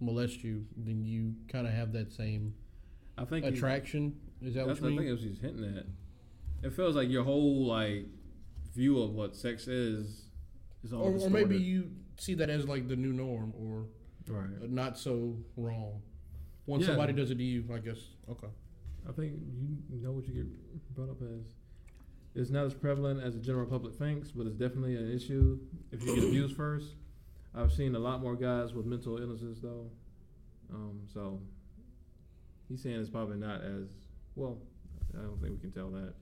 molest you, then you kind of have that same I think attraction. Is that That's what I you think mean? it was he's hinting at. It feels like your whole like view of what sex is is all Or, or maybe you see that as like the new norm, or right. not so wrong. When Yeah. somebody does it to you, I guess. Okay. I think you know what you get brought up as. It's not as prevalent as the general public thinks, but it's definitely an issue if you get abused first. I've seen a lot more guys with mental illnesses though, um, so he's saying it's probably not as well. I don't think we can tell that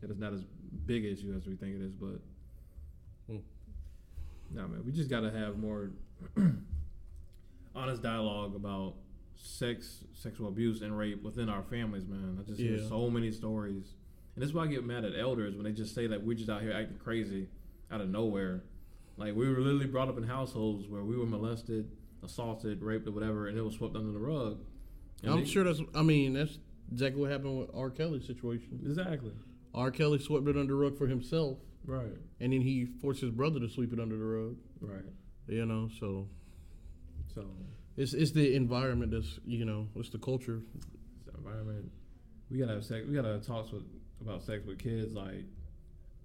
that it's not as big issue as we think it is, but Hmm. No man, we just got to have more honest dialogue about sex, sexual abuse, and rape within our families, man. I just hear so many stories, and that's why I get mad at elders when they just say that we're just out here acting crazy out of nowhere. Like we were literally brought up in households where we were molested, assaulted, raped, or whatever, and it was swept under the rug. And I'm they- sure that's. I mean, that's exactly what happened with R. Kelly's situation. exactly R. Kelly swept it under the rug for himself, right, and then he forced his brother to sweep it under the rug. right. You know, so So it's it's the environment that's you know it's the culture. it's the environment. We gotta have sex. We gotta have talks with about sex with kids. Like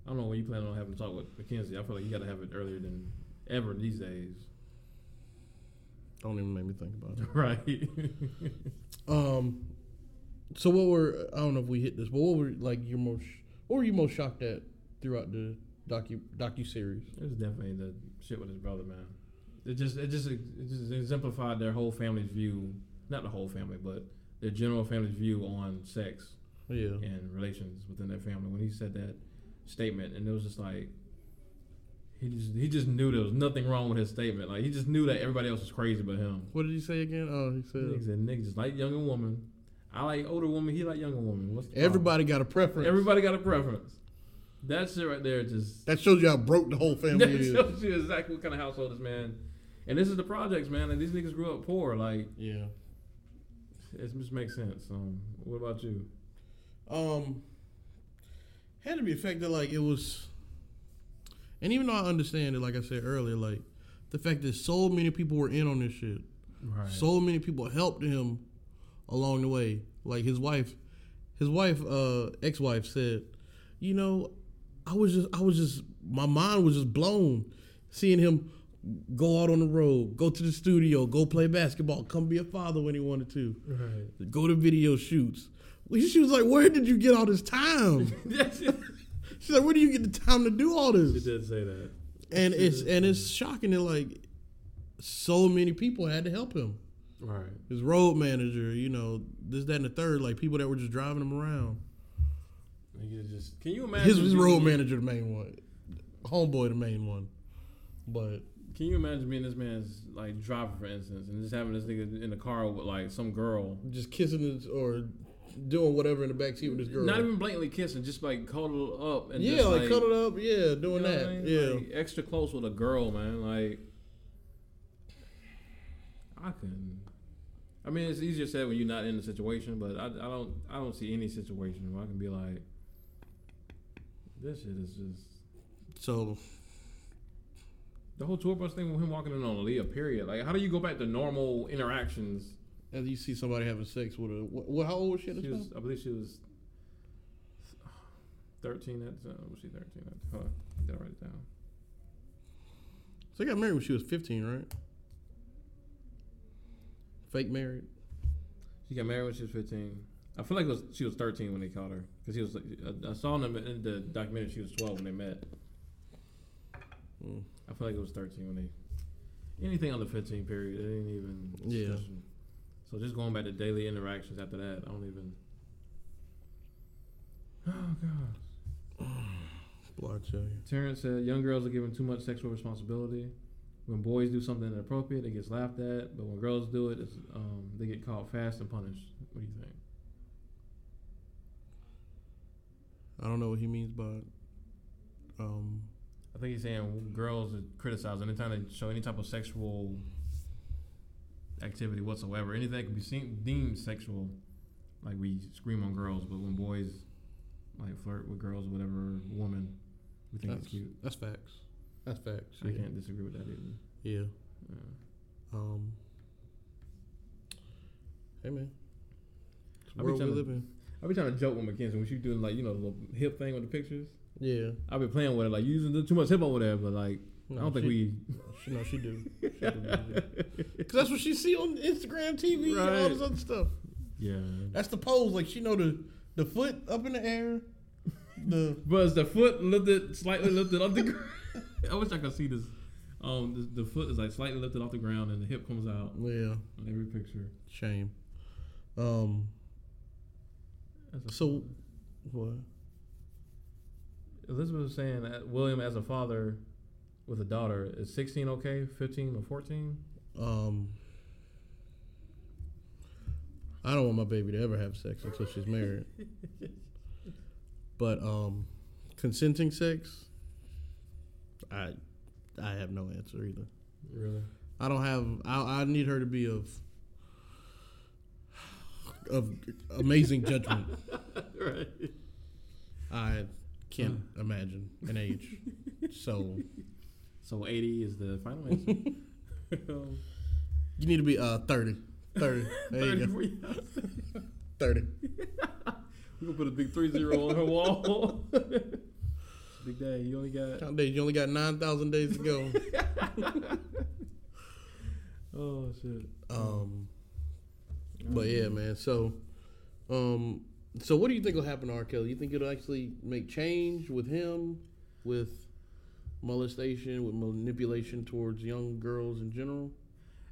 I don't know when you plan on having a talk with Mackenzie. I feel like you gotta have it earlier than ever these days. Don't even make me think about it. right. Um, so what were I don't know if we hit this, but what were like your most what were you most shocked at throughout the docu docu series. It was definitely the shit with his brother, man. It just it just it just exemplified their whole family's view, not the whole family, but their general family's view on sex Yeah, and relations within their family. When he said that statement, and it was just like he just he just knew there was nothing wrong with his statement. Like he just knew that everybody else was crazy but him. what did he say again? Oh, he said He said niggas just like younger woman. I like older woman. He like younger woman. What's the problem? everybody got a preference. Everybody got a preference. That shit right there just That shows you how broke the whole family that is. shows you exactly what kind of household this man. And this is the projects, man. And these niggas grew up poor. Like Yeah. it just makes sense. Um, what about you? um had to be affected like it was and even though I understand it like I said earlier like the fact that so many people were in on this shit Right. so many people helped him along the way like his wife his wife uh ex-wife said you know I was just I was just my mind was just blown seeing him go out on the road go to the studio go play basketball come be a father when he wanted to right. go to video shoots she was like where did you get all this time she She's like, where do you get the time to do all this? She did say that. And She it's and it's shocking that like so many people had to help him. Right. His road manager, you know, this, that, and the third, like people that were just driving him around. Just can you imagine His, his road manager, the main one, homeboy, the main one. But Can you imagine being this man's like driver, for instance, and just having this nigga in the car with like some girl, just kissing his or doing whatever in the backseat with this girl. not even blatantly kissing, just like cuddle up and yeah, just, like, like cuddled up, yeah, you doing know that, I mean? yeah. Like, extra close with a girl, man. Like I can. I mean, it's easier said when you're not in the situation, but I, I don't I don't see any situation where I can be like, this shit is just so the whole tour bus thing with him walking in on Aaliyah. Period. Like, how do you go back to normal interactions? as you see somebody having sex with a what, how old was she at was, time? I believe she was thirteen at the time. Was she thirteen? At the time? Gotta write it down. So they got married when she was fifteen, right? Fake married. She got married when she was fifteen. I feel like it was she was thirteen when they caught her because he was. I, I saw them in the documentary. She was twelve when they met. Mm. I feel like it was thirteen when they. Anything under fifteen period, it ain't even. Yeah. discussion. So just going back to daily interactions after that, I don't even. Oh god. Tell. Terrence said young girls are given too much sexual responsibility. When boys do something inappropriate, it gets laughed at. But when girls do it, um, they get caught fast and punished. What do you think? I don't know what he means by. Um, I think he's saying girls are criticized anytime they show any type of sexual activity whatsoever. Anything that can be seen, deemed sexual, like we scream on girls, but when boys like flirt with girls, or whatever, woman, we think that's, it's cute. that's facts. That's facts. I yeah. can't disagree with that either. Yeah. Yeah. Um. Hey man. It's the I be world we in. I be trying to joke with Mackenzie when she doing like you know the little hip thing with the pictures. Yeah. I be playing with it like using too much hip over there, but like I don't think she, we. She, no, she do. Because that's what she see on Instagram TV and all Right. this other stuff. Yeah. That's the pose. Like she know the the foot up in the air. The But is the foot lifted slightly lifted off the ground? I wish I could see this. Um, the, the foot is like slightly lifted off the ground, and the hip comes out yeah. on every picture. Shame. Um. That's a- So what? Elizabeth was saying that William, as a father with a daughter, is 16 okay, 15 or 14? Um. I don't want my baby to ever have sex until she's married. but um, consenting sex, I I have no answer either. Really? I don't have. I, I need her to be of of amazing judgment. right. I can't imagine an age. So So 80 is the final answer. You need to be uh 30. 30. There you 30 go. for you. 30. We're gonna put a big three zero on her wall. big day, you only got. Count days. You only got 9,000 days to go. Oh shit. Um, but yeah, man. So, um, so what do you think will happen to R. Kelly? You think it'll actually make change with him? With molestation, with manipulation towards young girls in general.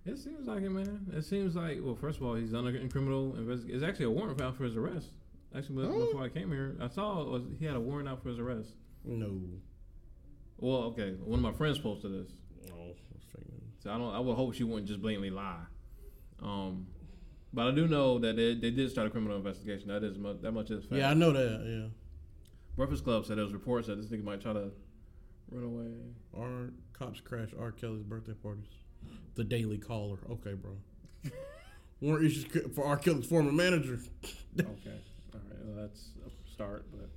It seems like it, man. It seems like well, first of all, he's under criminal investigation. It's actually a warrant out for his arrest. Actually, Oh. before I came here, I saw was he had a warrant out for his arrest. No. Well, okay, one of my friends posted this, No. that's fake news. so I don't. I would hope she wouldn't just blatantly lie. Um, but I do know that they, they did start a criminal investigation. That is much, that much is fact. Yeah, I know that. Yeah. Breakfast Club said there was reports that this nigga might try to run away. Our cops crash R. Kelly's birthday parties. The Daily Caller. Okay, bro. Warrant issues for R. Kelly's former manager. okay, all right, well, that's a start. But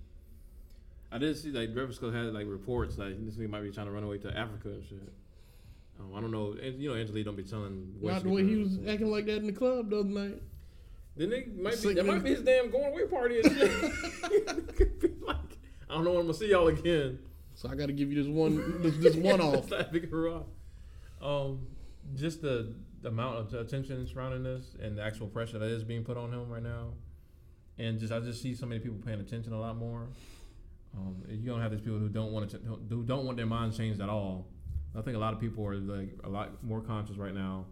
I did see like Breakfast Club had like reports that this nigga might be trying to run away to Africa and shit. Um, I don't know. You know, Angela don't be telling. Not the way he was acting like that in the club the other night. Then they might be that might be his damn going away party and shit. Could be like, I don't know when I'm gonna see y'all again. So I got to give you this one, this, this one off. That big hurrah. Um, just the, the amount of attention surrounding this and the actual pressure that is being put on him right now, and just I just see so many people paying attention a lot more. Um, you don't have these people who don't want to who don't want their minds changed at all. I think a lot of people are like a lot more conscious right now,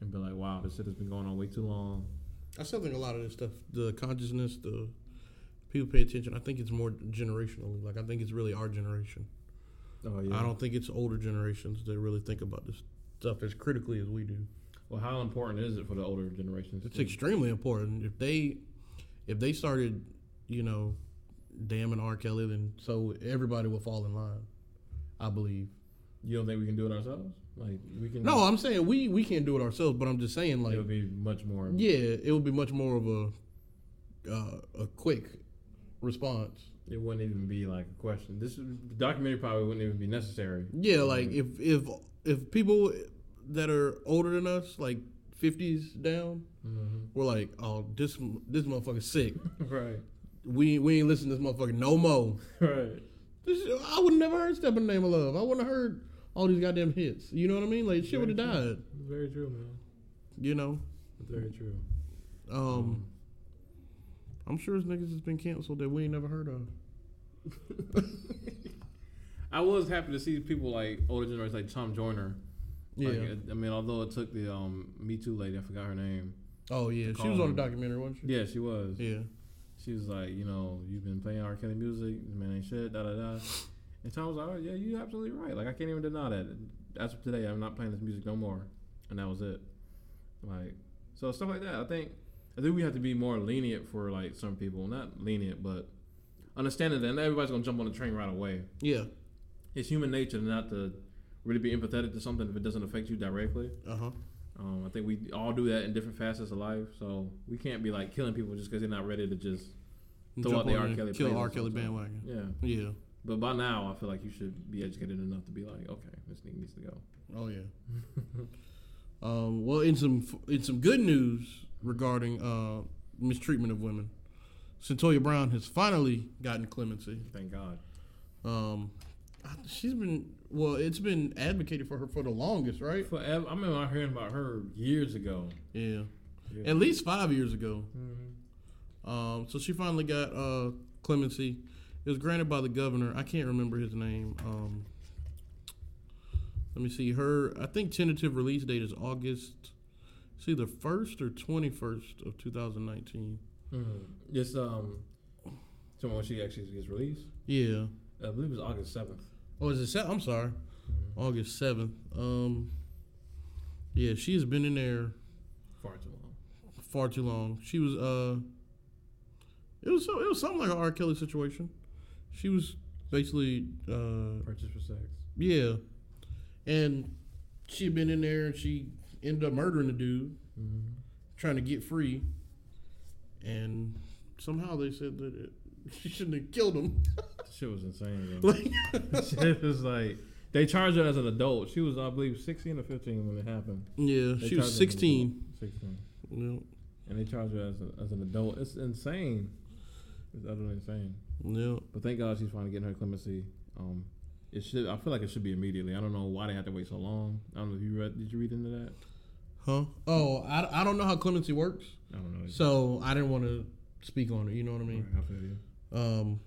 and be like, "Wow, this shit has been going on way too long." I still think a lot of this stuff, the consciousness, the people pay attention. I think it's more generational. Like I think it's really our generation. Oh yeah. I don't think it's older generations that really think about this stuff as critically as we do. Well, how important is it for the older generations? It's to- extremely important. If they, if they started, you know, damning R. Kelly, then so everybody will fall in line. I believe. You don't think we can do it ourselves? Like we can? No, I'm saying we we can't do it ourselves, but I'm just saying like it would be much more. yeah, it would be much more of a uh, a quick response. It wouldn't even be like a question. This documentary probably wouldn't even be necessary. Yeah, like if if if people that are older than us, like fifties down, Mm-hmm. we're like, oh, this this motherfucker's sick. Right. We we ain't listen to this motherfucker no more. Right. This, I would never heard "Step in the Name of Love." I wouldn't have heard all these goddamn hits. You know what I mean? Like shit would have died. Very true, man. You know. Very true. Um, I'm sure his niggas has been canceled that we ain't never heard of. I was happy to see people like older generations like Tom Joyner. Yeah. Like, I mean, although it took the um, Me Too lady, I forgot her name. oh yeah, she was on the documentary, wasn't she? Yeah, she was. Yeah. She was like, you know, you've been playing R. Kelly music, man, ain't shit, da da da. And Tom was like, oh, yeah, you're absolutely right. Like, I can't even deny that. As of today, I'm not playing this music no more. And that was it. Like, so stuff like that. I think, I think we have to be more lenient for like some people. Not lenient, but understanding that not everybody's gonna jump on the train right away. Yeah. It's human nature not to really be empathetic to something if it doesn't affect you directly. Uh huh. Um, I think we all do that in different facets of life. So we can't be like killing people just because they're not ready to just Throw out the R. Kelly kill R. Kelly bandwagon. yeah. Yeah. But by now, I feel like you should be educated enough to be like, okay, this nigga needs to go. Oh yeah. um, well, in some in some good news regarding uh, mistreatment of women, Cyntoia Brown has finally gotten clemency. Thank God. Um, she's been well. It's been advocated for her for the longest, right? Forever. I remember hearing about her years ago. Yeah, Yeah. at least five years ago. Mhm. Um, so she finally got uh, clemency. It was granted by the governor. I can't remember his name. Um, let me see. Her, I think tentative release date is August. It's either first or twenty first of two thousand nineteen. Mhm. It's um, so when she actually gets released, Yeah. I believe it was August seventh. Oh, is it? Se- I'm sorry. August seventh. Um, yeah, she's been in there Far too long. far too long. She was uh, it was so it was something like an R. Kelly situation. She was basically uh, Purchase for sex. Yeah. And she had been in there and she ended up murdering the dude, Mm-hmm. trying to get free. And somehow they said that it, she shouldn't have killed him. Shit was insane. Like, Shit was like they charged her as an adult. She was, I believe, sixteen or fifteen when it happened. yeah, They she was charged her as an 16. Sixteen. Yeah, and they charged her as, a, as an adult. It's insane. It's utterly insane. Yeah. But thank God she's finally getting her clemency. Um, it should. I feel like it should be immediately. I don't know why they had to wait so long. I don't know if you read. Did you read into that? Huh? Oh, I, I don't know how clemency works, I don't know. so I didn't want to speak on it. You know what I mean? I feel you. Um,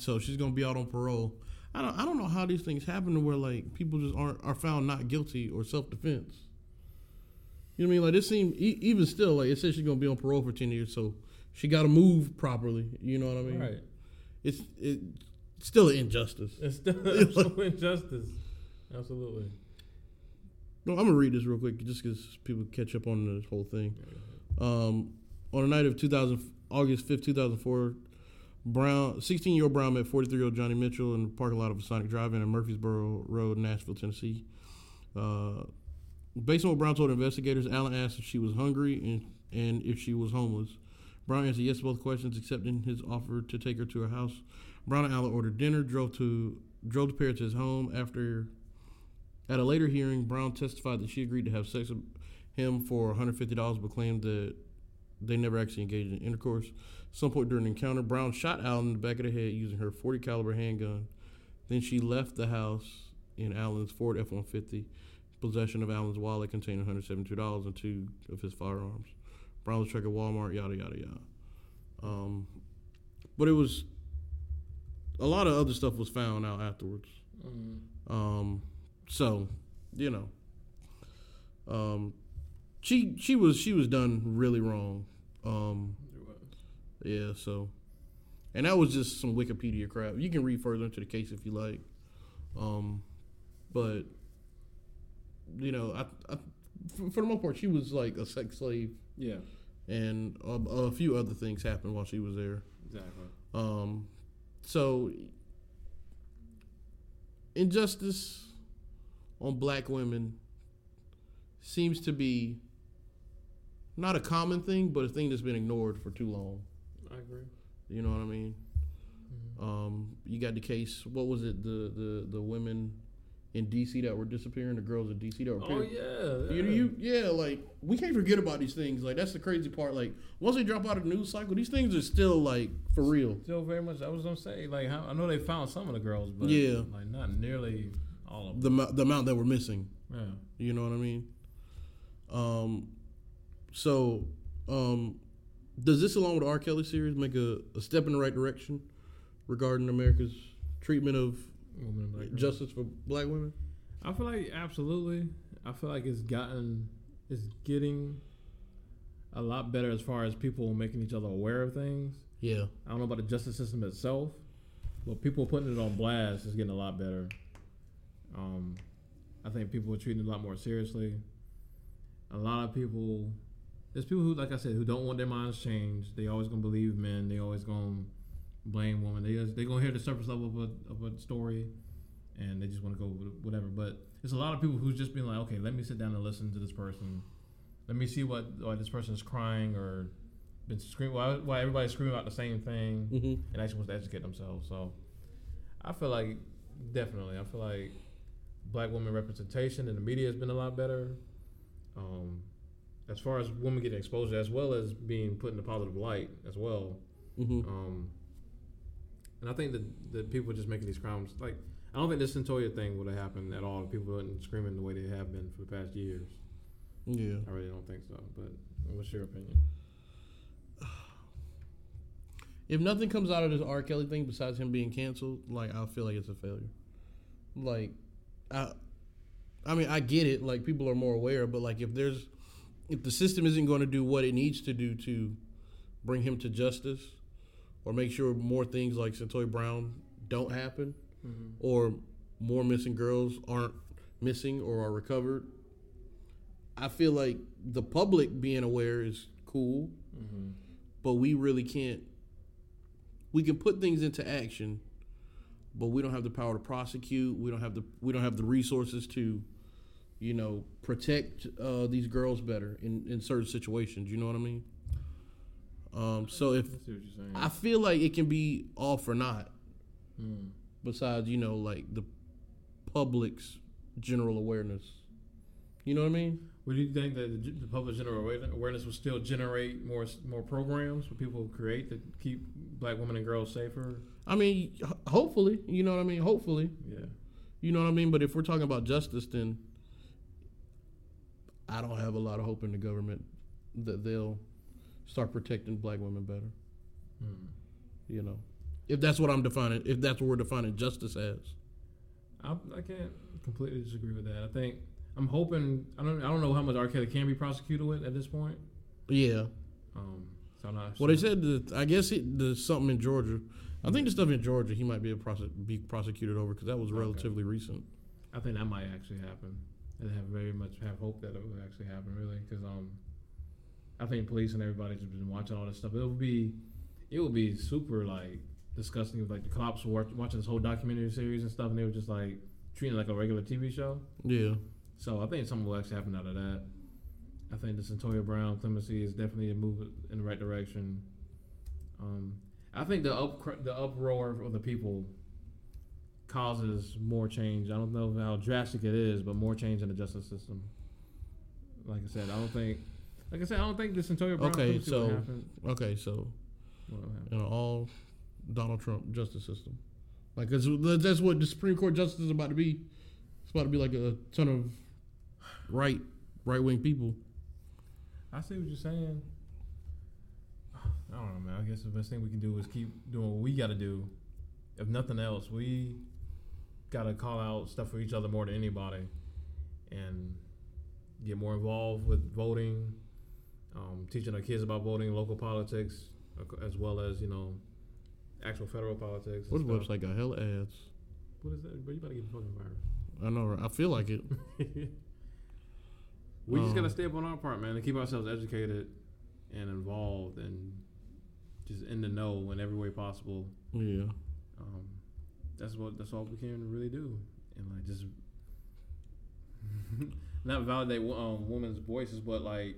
so she's gonna be out on parole. I don't I don't know how these things happen to where like people just aren't are found not guilty or self defense. You know what I mean? Like this seems e- even still like it says she's gonna be on parole for ten years, so she got to move properly. You know what I mean? Right. It's it still an injustice. It's still an injustice. Absolutely. No, I'm gonna read this real quick just because people catch up on this whole thing. Um, on the night of 2000, August 5th, 2004, Brown, 16 year old Brown met 43 year old Johnny Mitchell in the parking lot of a Sonic Drive-In in Murfreesboro Road, Nashville, Tennessee. Uh, based on what Brown told investigators, Allen asked if she was hungry and, and if she was homeless. Brown answered yes to both questions, accepting his offer to take her to her house. Brown and Allen ordered dinner, drove to drove the pair to his home. After, at a later hearing, Brown testified that she agreed to have sex with him for $150, but claimed that they never actually engaged in intercourse. Some point during the encounter, Brown shot Allen in the back of the head using her 40 caliber handgun. Then she left the house in Allen's Ford F-150, possession of Allen's wallet containing $172 and two of his firearms. Brown was tracked at Walmart, yada yada yada. Um, but it was a lot of other stuff was found out afterwards. Mm. Um, so, you know, um, she she was she was done really wrong. Um, yeah, so, and that was just some Wikipedia crap. You can read further into the case if you like. Um, but you know, I, I for, for the most part, she was like a sex slave, Yeah. and a, a few other things happened while she was there. Exactly. Um, so injustice on black women seems to be not a common thing, but a thing that's been ignored for too long. I agree. You know what I mean? Mm-hmm. Um, you got the case. What was it? The the the women in DC that were disappearing. The girls in DC that were. Oh appearing- yeah. You, you, yeah, like we can't forget about these things. Like that's the crazy part. Like once they drop out of the news cycle, these things are still like for real. Still very much. I was gonna say like how, I know they found some of the girls, but Yeah. like not nearly all of them. The the amount that were missing. Yeah. You know what I mean? Um, so, um, does this, along with the R. Kelly series, make a, a step in the right direction regarding America's treatment of Women and black girls. justice for black women? I feel like absolutely. I feel like it's gotten, it's getting a lot better as far as people making each other aware of things. Yeah. I don't know about the justice system itself, but people putting it on blast is getting a lot better. Um, I think people are treating it a lot more seriously. A lot of people, there's people who, like I said, who don't want their minds changed. They always gonna believe men. They always gonna blame women. They just, they gonna hear the surface level of a, of a story, and they just want to go with whatever. But it's a lot of people who's just been like, okay, let me sit down and listen to this person. Let me see what why this person's crying or been screaming why, why everybody's screaming about the same thing Mm-hmm. and actually wants to educate themselves. So I feel like definitely, I feel like black woman representation in the media has been a lot better. Um, as far as women getting exposure, as well as being put in a positive light as well. Mm-hmm. Um, and I think that, that people just making these crimes like I don't think this Cyntoia thing would have happened at all if people weren't screaming the way they have been for the past years. Yeah. I really don't think so. But what's your opinion? If nothing comes out of this R. Kelly thing besides him being canceled, like I feel like it's a failure. Like, I, I mean, I get it. Like people are more aware, but like if there's, if the system isn't going to do what it needs to do to bring him to justice, or make sure more things like Cyntoia Brown don't happen, Mm-hmm. or more missing girls aren't missing or are recovered, I feel like the public being aware is cool Mm-hmm. but we really can't we can put things into action but we don't have the power to prosecute we don't have the we don't have the resources to you know protect uh, these girls better in, in certain situations you know what i mean um, so if I see what you're saying. i feel like it can be all for not, Mm. besides you know like the public's general awareness you know what i mean Would you think that the, the public general awareness will still generate more more programs for people to create to keep black women and girls safer? i mean hopefully you know what i mean hopefully Yeah. You know what I mean? But if we're talking about justice, then I don't have a lot of hope in the government that they'll start protecting black women better. Mm. You know, if that's what I'm defining, if that's what we're defining justice as. I, I can't completely disagree with that. I think I'm hoping. I don't. I don't know how much R. Kelly can be prosecuted with at this point. Yeah. Um, so I'm not. Well, they said that I guess it, the something in Georgia. I think the stuff in Georgia he might be a prose- be prosecuted over because that was Okay. relatively recent. I think that might actually happen. I have very much have hope that it will actually happen, really, because um, I think police and everybody's been watching all this stuff. It would be, it would be super like disgusting if like the cops were watching this whole documentary series and stuff, and they were just like treating it like a regular TV show. Yeah. So I think something will actually happen out of that. I think the Cyntoia Brown clemency is definitely a move in the right direction. Um, I think the up the uproar of the people causes more change. I don't know how drastic it is, but more change in the justice system. Like I said, I don't think. Like I said, I don't think the Cyntoia Brown Okay, so- happen. Okay, so What will happen. you know all Donald Trump justice system, like 'cause that's what the Supreme Court justice is about to be. It's about to be like a ton of right right wing people. I see what you're saying. I don't know, man. I guess the best thing we can do is keep doing what we got to do. If nothing else, we got to call out stuff for each other more than anybody, and get more involved with voting, um, teaching our kids about voting, local politics, as well as you know, actual federal politics. What website got hella ads? What is that? Bro, you better get the fucking virus. I know. I feel like it. we just Um, gotta stay up on our part, man, and keep ourselves educated and involved, and just in the know in every way possible. Yeah. Um, that's what that's all we can really do, and like just not validate um, women's voices, but like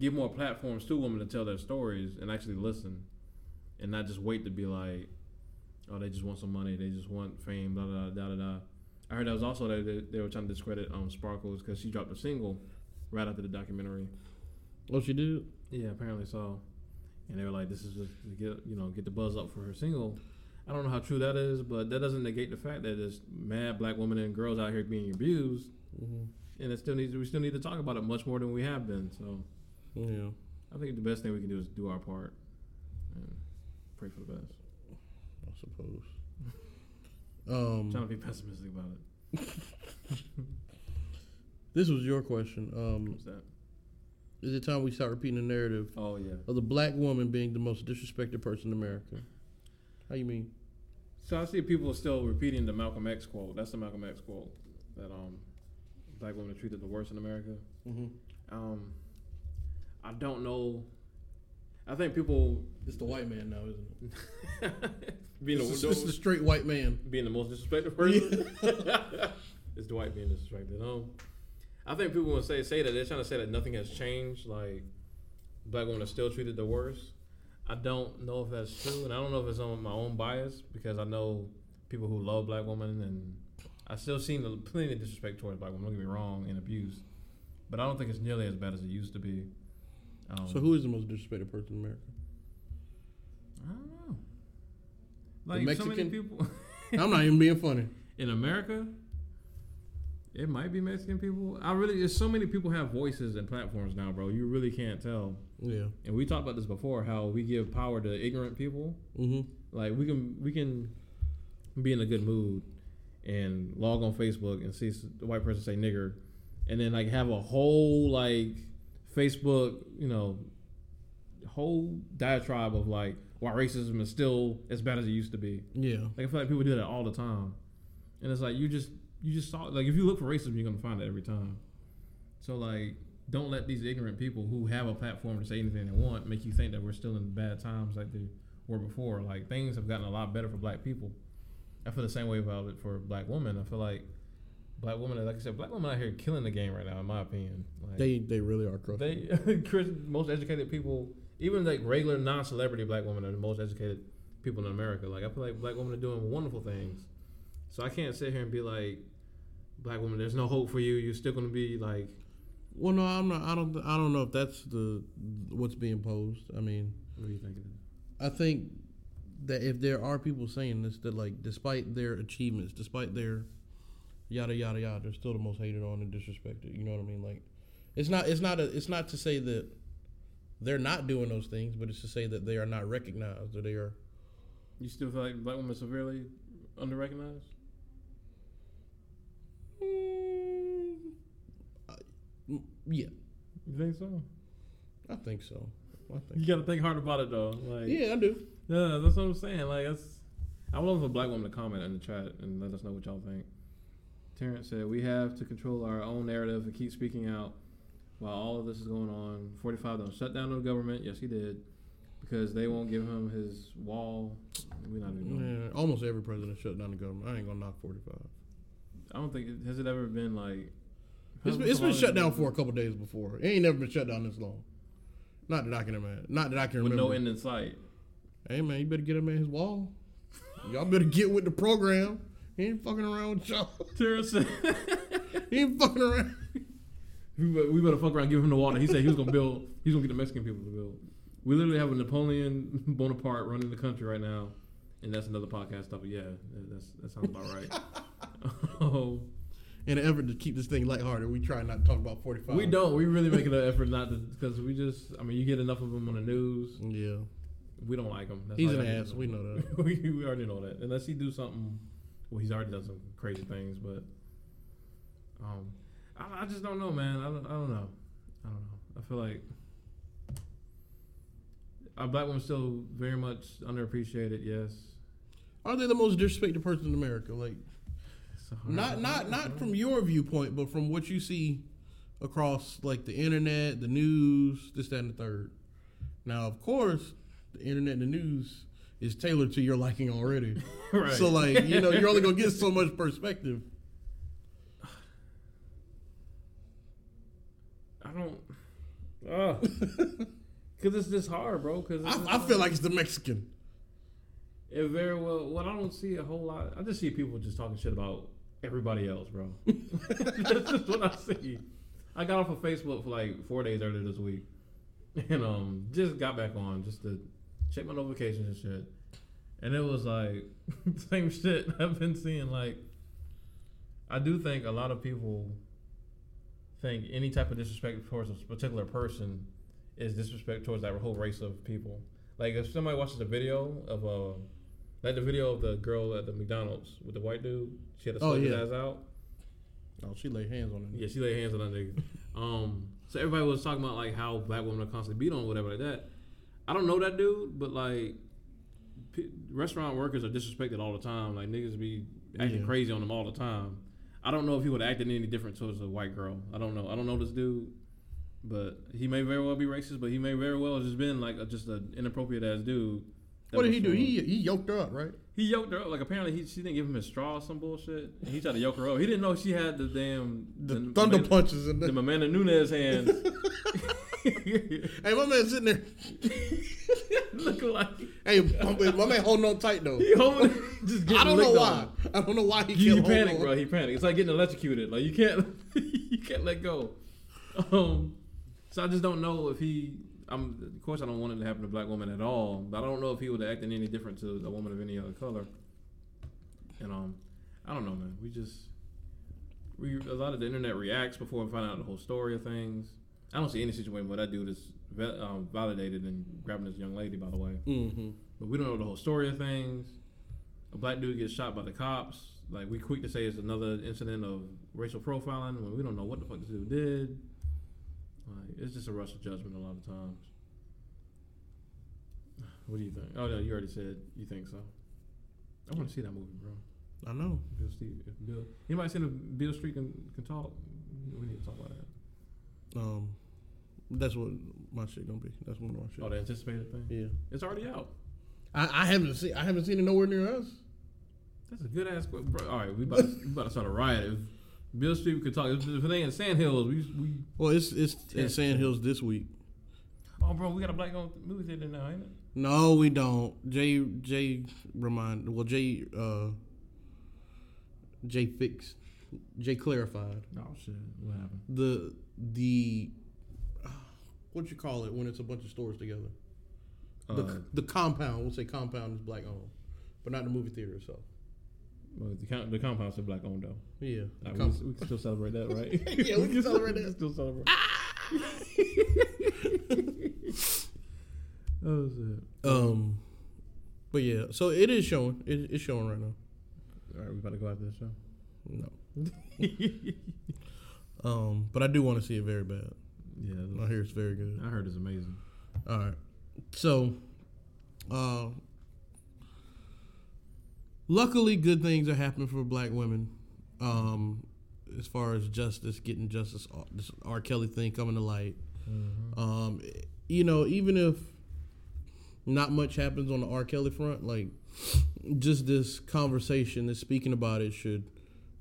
give more platforms to women to tell their stories and actually listen, and not just wait to be like, oh, they just want some money, they just want fame, blah blah da da da. I heard that was also that they, they were trying to discredit um Sparkles because she dropped a single right after the documentary. Oh, she did. Yeah, apparently so. And they were like, "This is just to get you know get the buzz up for her single." I don't know how true that is, but that doesn't negate the fact that there's mad black women and girls out here being abused, hmm and it still needs we still need to talk about it much more than we have been. So Yeah. I think the best thing we can do is do our part and pray for the best. I suppose. Um, trying to be pessimistic about it. this was your question. Um, What's that? is it time we start repeating the narrative Oh yeah. of the black woman being the most disrespected person in America? How you mean? So I see people still repeating the Malcolm X quote. That's the Malcolm X quote that um black women are treated the worst in America. Mm-hmm. Um, I don't know. I think people It's the white man now, isn't it? being the, It's, it's the straight white man. being the most disrespected person. it's Dwight being disrespected. Um, I think people will say say that they're trying to say that nothing has changed. Like black women are still treated the worst. I don't know if that's true, and I don't know if it's on my own bias because I know people who love black women, and I still seen plenty of disrespect towards black women. Don't get me wrong, and abuse, but I don't think it's nearly as bad as it used to be. Um, So who is the most disrespected person in America? I don't know. Like so many Mexican? people I'm not even being funny. in America, it might be Mexican people. I really, there's so many people have voices and platforms now, bro. You really can't tell. Yeah. And we talked about this before, how we give power to ignorant people. Mm-hmm. Like we can, we can be in a good mood and log on Facebook and see the white person say nigger, and then like have a whole like Facebook, you know, whole diatribe of like why racism is still as bad as it used to be. Yeah. Like I feel like people do that all the time, and it's like you just you just saw like if you look for racism, you're gonna find it every time. So like, don't let these ignorant people who have a platform to say anything they want make you think that we're still in bad times like they were before. Like things have gotten a lot better for black people. I feel the same way about it for black women. I feel like black women, like I said, black women out here killing the game right now, in my opinion. Like, They they really are crushing. they most educated people, even like regular non-celebrity black women, are the most educated people in America. Like I feel like black women are doing wonderful things. So I can't sit here and be like, black woman, there's no hope for you. You're still gonna be like, Well, no, I'm not. I don't. I don't know if that's the what's being posed. I mean, what do you think? I think that if there are people saying this, that like, despite their achievements, despite their yada yada yada. They're still the most hated on and disrespected. You know what I mean? Like, it's not it's not a, it's not to say that they're not doing those things, but it's to say that they are not recognized or they are. You still feel like black women are severely underrecognized? Mm, I, yeah. You think so? I think so. I think you got to think hard about it though. Like, yeah, I do. Yeah, that's what I'm saying. Like, that's. I would love for a black woman to comment in the chat and let us know what y'all think. Terrence said, "We have to control our own narrative and keep speaking out while all of this is going on." Forty-five don't shut down the government. Yes, he did, because they won't give him his wall. We're not even. Yeah, almost every president shut down the government. I ain't gonna knock forty five. I don't think it, has it ever been like. It's been, it's been shut down for a couple days before. It ain't never been shut down this long. Not that I can imagine. Not that I can with remember. no end in sight. Hey man, you better get him in his wall. Y'all better get with the program. He ain't fucking around with y'all. Said, He ain't fucking around. we better, we better fuck around, and give him the water. He said he was gonna build. He's gonna get the Mexican people to build. We literally have a Napoleon Bonaparte running the country right now, and that's another podcast topic. Yeah, that's that sounds about right. oh, In an effort to keep this thing lighthearted, we try not to talk about forty five. we don't. We really making an effort not to, because we just. I mean, you get enough of them on the news. Yeah, We don't like him. That's he's an ass. We know. know that. we, we already know that. Unless he do something, well, he's already done some crazy things, but um, I, I just don't know, man. I don't, I don't know. I don't know. I feel like our black women still very much underappreciated. Yes, Are they the most disrespected person in America? Like It's a hard- not not not from your viewpoint, but from what you see across like the internet, the news, this, that, and the third. Now, of course, the internet and the news is tailored to your liking already. right. So like, you know, you're only gonna get so much perspective. I don't. Uh, Cause it's just hard, bro. Cause I, I feel like it's the Mexican. It very well. Well, I don't see a whole lot. I just see people just talking shit about everybody else, bro. That's just what I see. I got off of Facebook for like four days earlier this week, and um, just got back on just to check my notifications and shit. And it was like same shit I've been seeing. Like, I do think a lot of people think any type of disrespect towards a particular person is disrespect towards that whole race of people. Like if somebody watches a video of uh like the video of the girl at the McDonald's with the white dude, she had to Oh, slap his yeah. ass out. Oh, she laid hands on him. Yeah, she laid hands on that nigga. Um, so everybody was talking about like how black women are constantly beat on, whatever like that. I don't know that dude, but like p- restaurant workers are disrespected all the time. Like niggas be acting Yeah. crazy on them all the time. I don't know if he would have acted any different towards a white girl. I don't know. I don't know this dude, but he may very well be racist. But he may very well have just been like a, just an inappropriate ass dude. What did he do? from- He he yoked her up, right? he yoked her up. Like apparently he she didn't give him a straw or some bullshit. And he tried to yoke her up. He didn't know she had the damn The thunder Amanda, punches in the the, Amanda Nunes hands. Hey, my man sitting there. Looking like Hey, my man, my man holding on tight though. he holding, just getting I don't know why. on. I don't know why he he hold panicked, on. bro. He panicked. It's like getting electrocuted. Like you can't, you can't let go. Um, so I just don't know if he. I'm, of course, I don't want it to happen to a black woman at all. But I don't know if he would have acted any different to a woman of any other color. And um, I don't know, man. We just we a lot of the internet reacts before we find out the whole story of things. I don't see any situation where that dude is um, validated and grabbing this young lady. By the way, Mm-hmm. but we don't know the whole story of things. A black dude gets shot by the cops. Like we quick to say it's another incident of racial profiling when we don't know what the fuck this dude did. Like it's just a rush of judgment a lot of times. What do you think? Oh no, you already said you think so. I want to see that movie, bro. I know. Bill Steve, if Bill, anybody seen if Beale Street can, can talk? We need to talk about that. Um, that's what my shit gonna be. That's one of my shit. Oh, the anticipated thing. yeah. It's already out. I, I haven't seen. I haven't seen it nowhere near us. That's a good ass. que- Bro, all right, we about, to, we about to start a riot. If Beale Street could talk, if, if ain't in Sand Hills, we we. Well, it's it's in Sand Hills this week. Oh, bro, we got a black owned movie theater now, ain't it? No, we don't. Jay Jay remind. Well, Jay uh. Jay fixed. Jay clarified Oh shit, what happened? the the. What you call it when it's a bunch of stores together? The, Uh, the compound. We'll say compound is black owned, but not the movie theater itself. well, the, com- the compound's still black owned though. Yeah. The we, can- we can still celebrate that, right? Yeah, we can celebrate that. we that. still celebrate. oh shit. um, but yeah, so it is showing. It, it's showing right now. All right, we about to go after this show. No. Um, but I do want to see it very bad. Yeah, I hear it's very good. I heard it's amazing. All right. So, uh, luckily, good things are happening for black women. Um, as far as justice, getting justice, uh, this R. Kelly thing coming to light. Um, you know, even if not much happens on the R. Kelly front, like just this conversation, this speaking about it should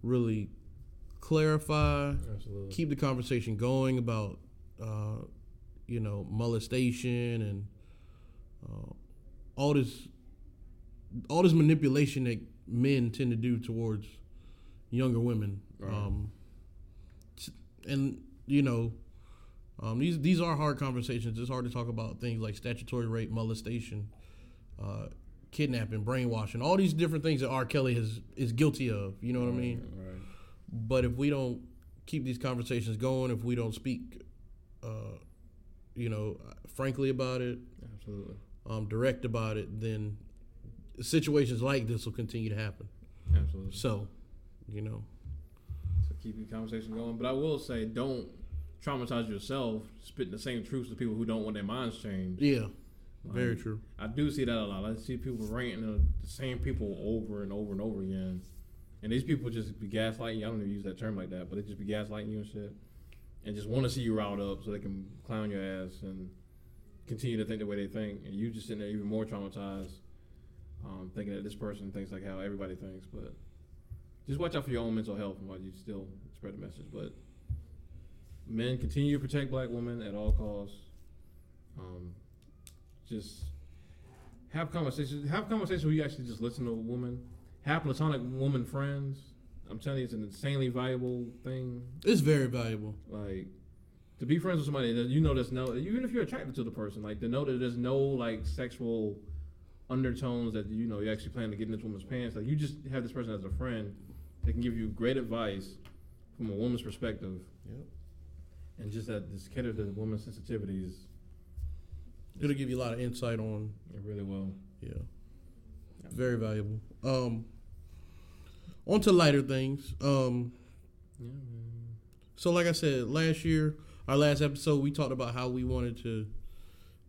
really clarify Absolutely. keep the conversation going about uh, you know molestation and uh, all this all this manipulation that men tend to do towards younger women Right. um, and you know um, these these are hard conversations it's hard to talk about things like statutory rape molestation uh, kidnapping brainwashing all these different things that R. Kelly has is guilty of you know what I mean Right. but if we don't keep these conversations going, if we don't speak, you know, frankly about it, Absolutely. um, direct about it, then situations like this will continue to happen. Absolutely. So, you know, to keep the conversation going. But I will say, don't traumatize yourself spitting the same truths to people who don't want their minds changed. yeah, very true. I do see that a lot. I see people ranting the same people over and over and over again. And these people just be gaslighting you. I don't even use that term like that, but they just be gaslighting you and shit. And just want to see you riled up so they can clown your ass and continue to think the way they think. And you just sitting there even more traumatized, um, thinking that this person thinks like how everybody thinks. But just watch out for your own mental health while you still spread the message. But men continue to protect black women at all costs. Um, just have conversations. Have conversations where you actually just listen to a woman. Have platonic woman friends. I'm telling you, it's an insanely valuable thing. It's very valuable. Like to be friends with somebody that you know there's no, even if you're attracted to the person, like to know that there's no like sexual undertones that you know you're actually plan to get in this woman's pants. Like you just have this person as a friend that can give you great advice from a woman's perspective, Yep. and just that this cater to the woman's sensitivities. It'll give you a lot of insight on, It really will. yeah, very valuable. Um, on to lighter things. Um, Yeah. So, like I said, last year, our last episode, we talked about how we wanted to,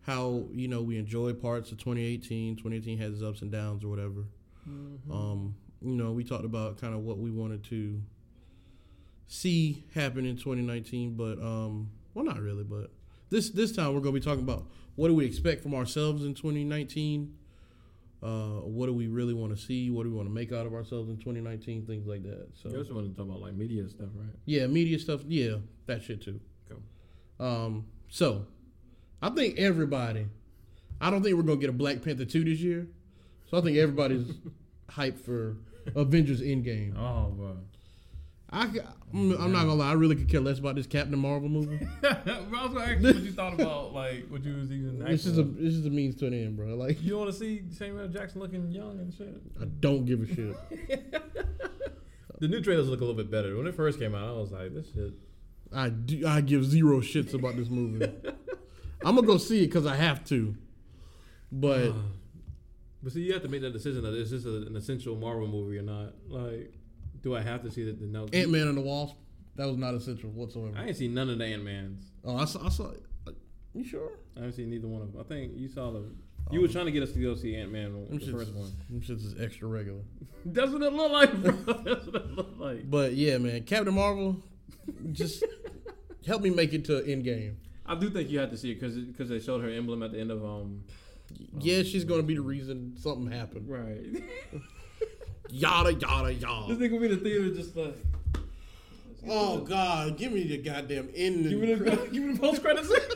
how you know we enjoy parts of 2018. 2018 has its ups and downs or whatever. Um, you know, we talked about kind of what we wanted to see happen in 2019, but um, well, not really, but this this time we're gonna be talking about what do we expect from ourselves in 2019. Uh, what do we really want to see? What do we want to make out of ourselves in 2019? Things like that. So You also want to talk about like media stuff, right? yeah, media stuff. Yeah, that shit too. Cool. Um, so I think everybody. I don't think we're gonna get a Black Panther two this year. So I think everybody's hyped for Avengers Endgame. Oh, bro. I, I'm, I'm not gonna lie. I really could care less about this Captain Marvel movie. I was gonna ask you what you thought about like what you was even. It's just a it's just a means to an end, bro. Like You want to see Samuel Jackson looking young and shit? I don't give a shit. The new trailers look a little bit better. When it first came out, I was like, this shit. I do, I give zero shits about this movie. I'm gonna go see it because I have to. But But see, you have to make that decision that is this an essential Marvel movie or not? Like, do I have to see the, the no? Ant Man and the Wasp, that was not essential whatsoever. I ain't seen none of the Ant Mans. Oh, I saw. I saw. You sure? I haven't seen neither one of them. I think you saw the. You were trying to get us to go see Ant Man, the shits, first one. them shits is extra regular. That's what it look like, bro. That's what it looked like. But yeah, man, Captain Marvel, just help me make it to Endgame. I do think you had to see it because because they showed her emblem at the end of um. Yeah, she's gonna be the reason something happened. Right. Yada yada yada. this nigga be in the theater just like. Oh God, give me the goddamn ending. Give me the give me the post credit shit.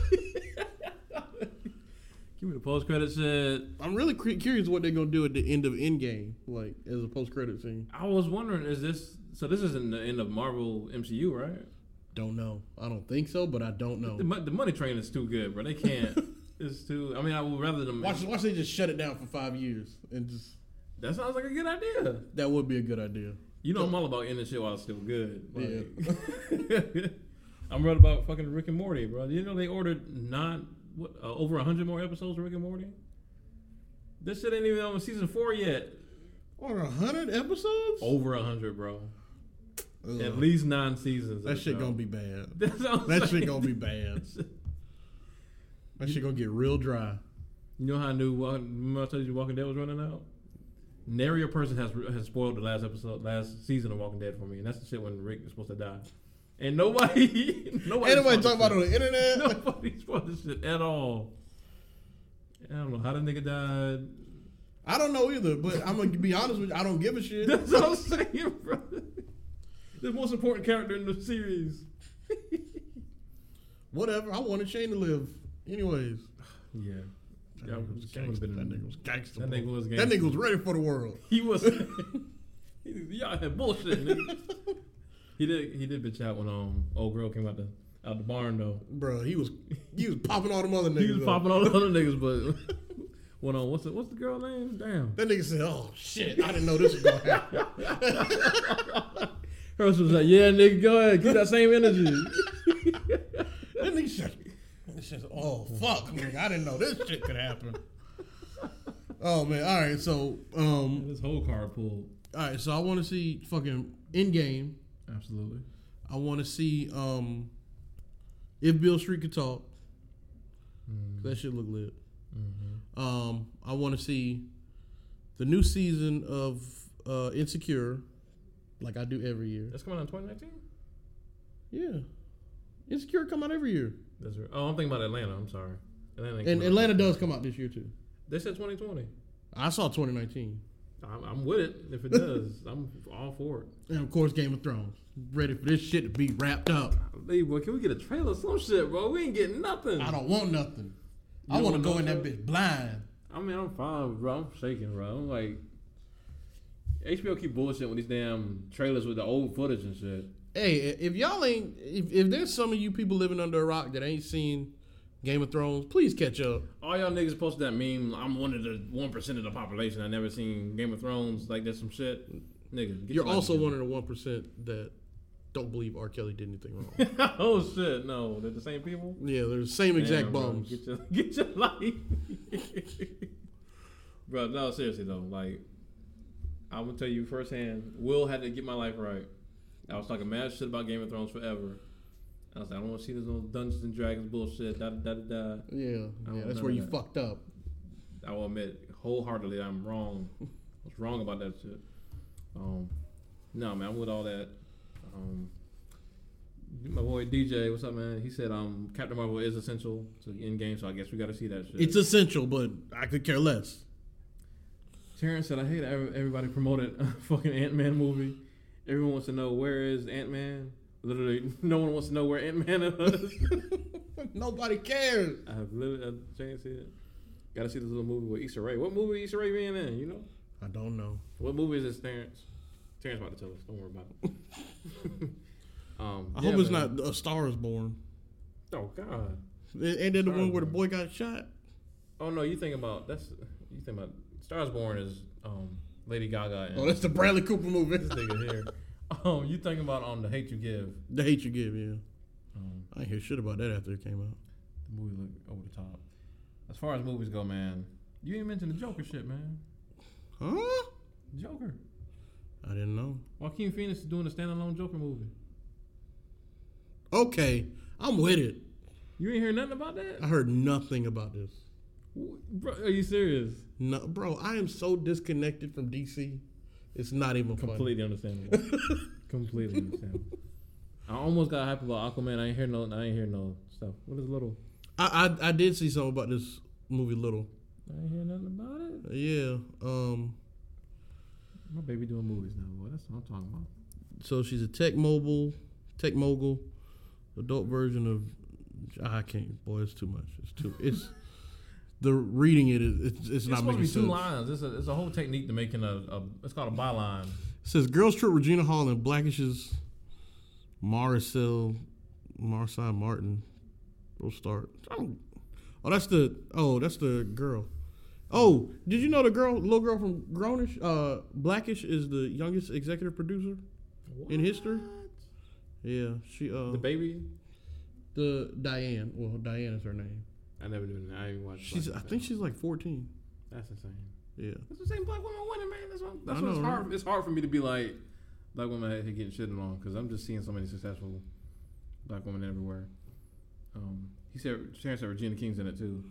give me the post credit shit. I'm really cre- curious what they're gonna do at the end of Endgame, like as a post credit scene. I was wondering, is this so? This isn't the end of Marvel MCU, right? Don't know. I don't think so, but I don't know. The, the money train is too good, bro. They can't. it's too. I mean, I would rather them. Watch, watch they just shut it down for five years, and just That sounds like a good idea. that would be a good idea. You know, I'm all about ending shit while it's still good. Yeah. I'm right about fucking Rick and Morty, bro. You know they ordered not what uh, over hundred more episodes of Rick and Morty. This shit ain't even on season four yet. Over a hundred episodes? Over hundred, bro. Ugh. At least nine seasons. that shit show. gonna be bad. That shit gonna be bad. That shit gonna get real dry. You know how I knew? Remember I told you Walking Dead was running out. Nary a person has has spoiled the last episode, last season of Walking Dead for me, and that's the shit when Rick is supposed to die, and nobody, nobody, spoiled talking about it on the internet. Nobody spoiled this shit at all. I don't know how the nigga died. I don't know either, but I'm gonna be honest with you. I don't give a shit. That's what I'm saying, bro. The most important character in the series. Whatever. I wanted Shane to live. Anyways. Yeah, That Yeah, nigga was gangster. been- That nigga was gangster. that nigga was That nigga was ready for the world. he was. y'all had bullshit, nigga. He did. He did bitch out when um old girl came out the out the barn though. Bro, he was he was popping all the other niggas. He was up. popping all the other niggas, but when on what's the what's the girl name? Damn. That nigga said, "Oh shit, I didn't know this was gonna happen." Hers was like, yeah, nigga, go ahead, keep that same energy. that nigga said, he said, "Oh fuck, nigga, I didn't know this shit could happen." Oh man, all right, so um, this whole card pulled. all right, so I want to see fucking Endgame. Absolutely. I want to see um, if Beale Street could talk. That shit look lit. Mm-hmm. Um, I want to see the new season of uh, Insecure, like I do every year. That's coming out in 2019. Yeah, Insecure come out every year, That's. Oh, I'm thinking about Atlanta. I'm sorry. Atlanta. and. Atlanta does come out this year too. They said 2020. I saw 2019, I'm, I'm with it. If it does, I'm all for it. and of course Game of Thrones. Ready for this shit to be wrapped up. Hey, boy, can we get a trailer? or Some shit, bro. We ain't getting nothing. I don't want nothing. You I want to go in that bitch blind. I mean, I'm fine, bro. I'm shaking, bro. I'm like, HBO keep bullshit with these damn trailers with the old footage and shit. Hey, if y'all ain't, if, if there's some of you people living under a rock that ain't seen Game of Thrones, please catch up. All y'all niggas posted that meme. I'm one of the one percent of the population. I never seen Game of Thrones. Like that's some shit, nigga. get You're also together. one of the one percent that don't believe R. Kelly did anything wrong. oh shit, no, they're the same people. yeah, they're the same exact Damn, bro. bums. Get your get your life, bro. No, seriously though, like I'm gonna tell you firsthand. Will had to get my life right. I was talking mad shit about Game of Thrones forever. I was like, I don't want to see this little Dungeons and Dragons bullshit. Da da da da. Yeah, yeah, that's where you that. fucked up. I will admit wholeheartedly I'm wrong. I was wrong about that shit. Um, no man, I'm with all that. Um, my boy DJ, what's up, man? He said um Captain Marvel is essential to Endgame, so I guess we got to see that shit. It's essential, but I could care less. Terrence said I hate everybody promoted a fucking Ant Man movie. Everyone wants to know where is Ant Man. Literally, no one wants to know where Ant Man is. Nobody cares. I have literally I've changed it. Got to see this little movie with Issa Rae. What movie is Issa Rae being in? You know. I don't know. What movie is this, Terrence? Terrence about to tell us. Don't worry about it. um, I yeah, hope it's man. not A Star Is Born. Oh God. Ain't that the one where the boy got shot? Oh no, you think about that's you think about Stars Born is um Lady Gaga and Oh, that's the Bradley Cooper movie. this nigga here. Um, you think about um the Hate You Give. the Hate You Give, yeah. Um, I ain't hear shit about that after it came out. the movie look over the top. As far as movies go, man, you didn't mention the Joker shit, man. Huh? Joker. I didn't know. Joaquin Phoenix is doing a standalone Joker movie. Okay, I'm with it. You ain't hear nothing about that, I heard nothing about this. Bro? Are you serious? No, bro, I am so disconnected from DC. It's not even funny. Completely understandable. Completely understandable. I almost got hype about Aquaman. I ain't hear no. I ain't hear no stuff. What is little? I, I I did see something about this movie, Little. I ain't hear nothing about it. Yeah. Um. My baby doing movies now, boy. That's what I'm talking about. So she's a tech mobile, tech mogul, adult version of. I can't. Boy, it's too much. It's too. It's the reading it is. It's, it's, It's not supposed to making be two lines. It's a, it's a whole technique to making a, a. It's called a byline. It says girls trip Regina Hall and Blackish's Marsai Marsai Martin. We'll start. Oh, that's the oh, that's the girl. Oh, did you know the girl, little girl from Grownish, uh, Blackish is the youngest executive producer in history? Yeah, she uh, The baby, the. Diane. Well, Diane is her name. I never knew. that. I even watched. She's I think she's like fourteen. That's insane. Yeah, It's the same black woman winning, man. That's what. That's I it's hard. right? It's hard for me to be like, black women are getting shitted on because I'm just seeing so many successful black women everywhere. Um, he said Sharon said Regina King's in it too.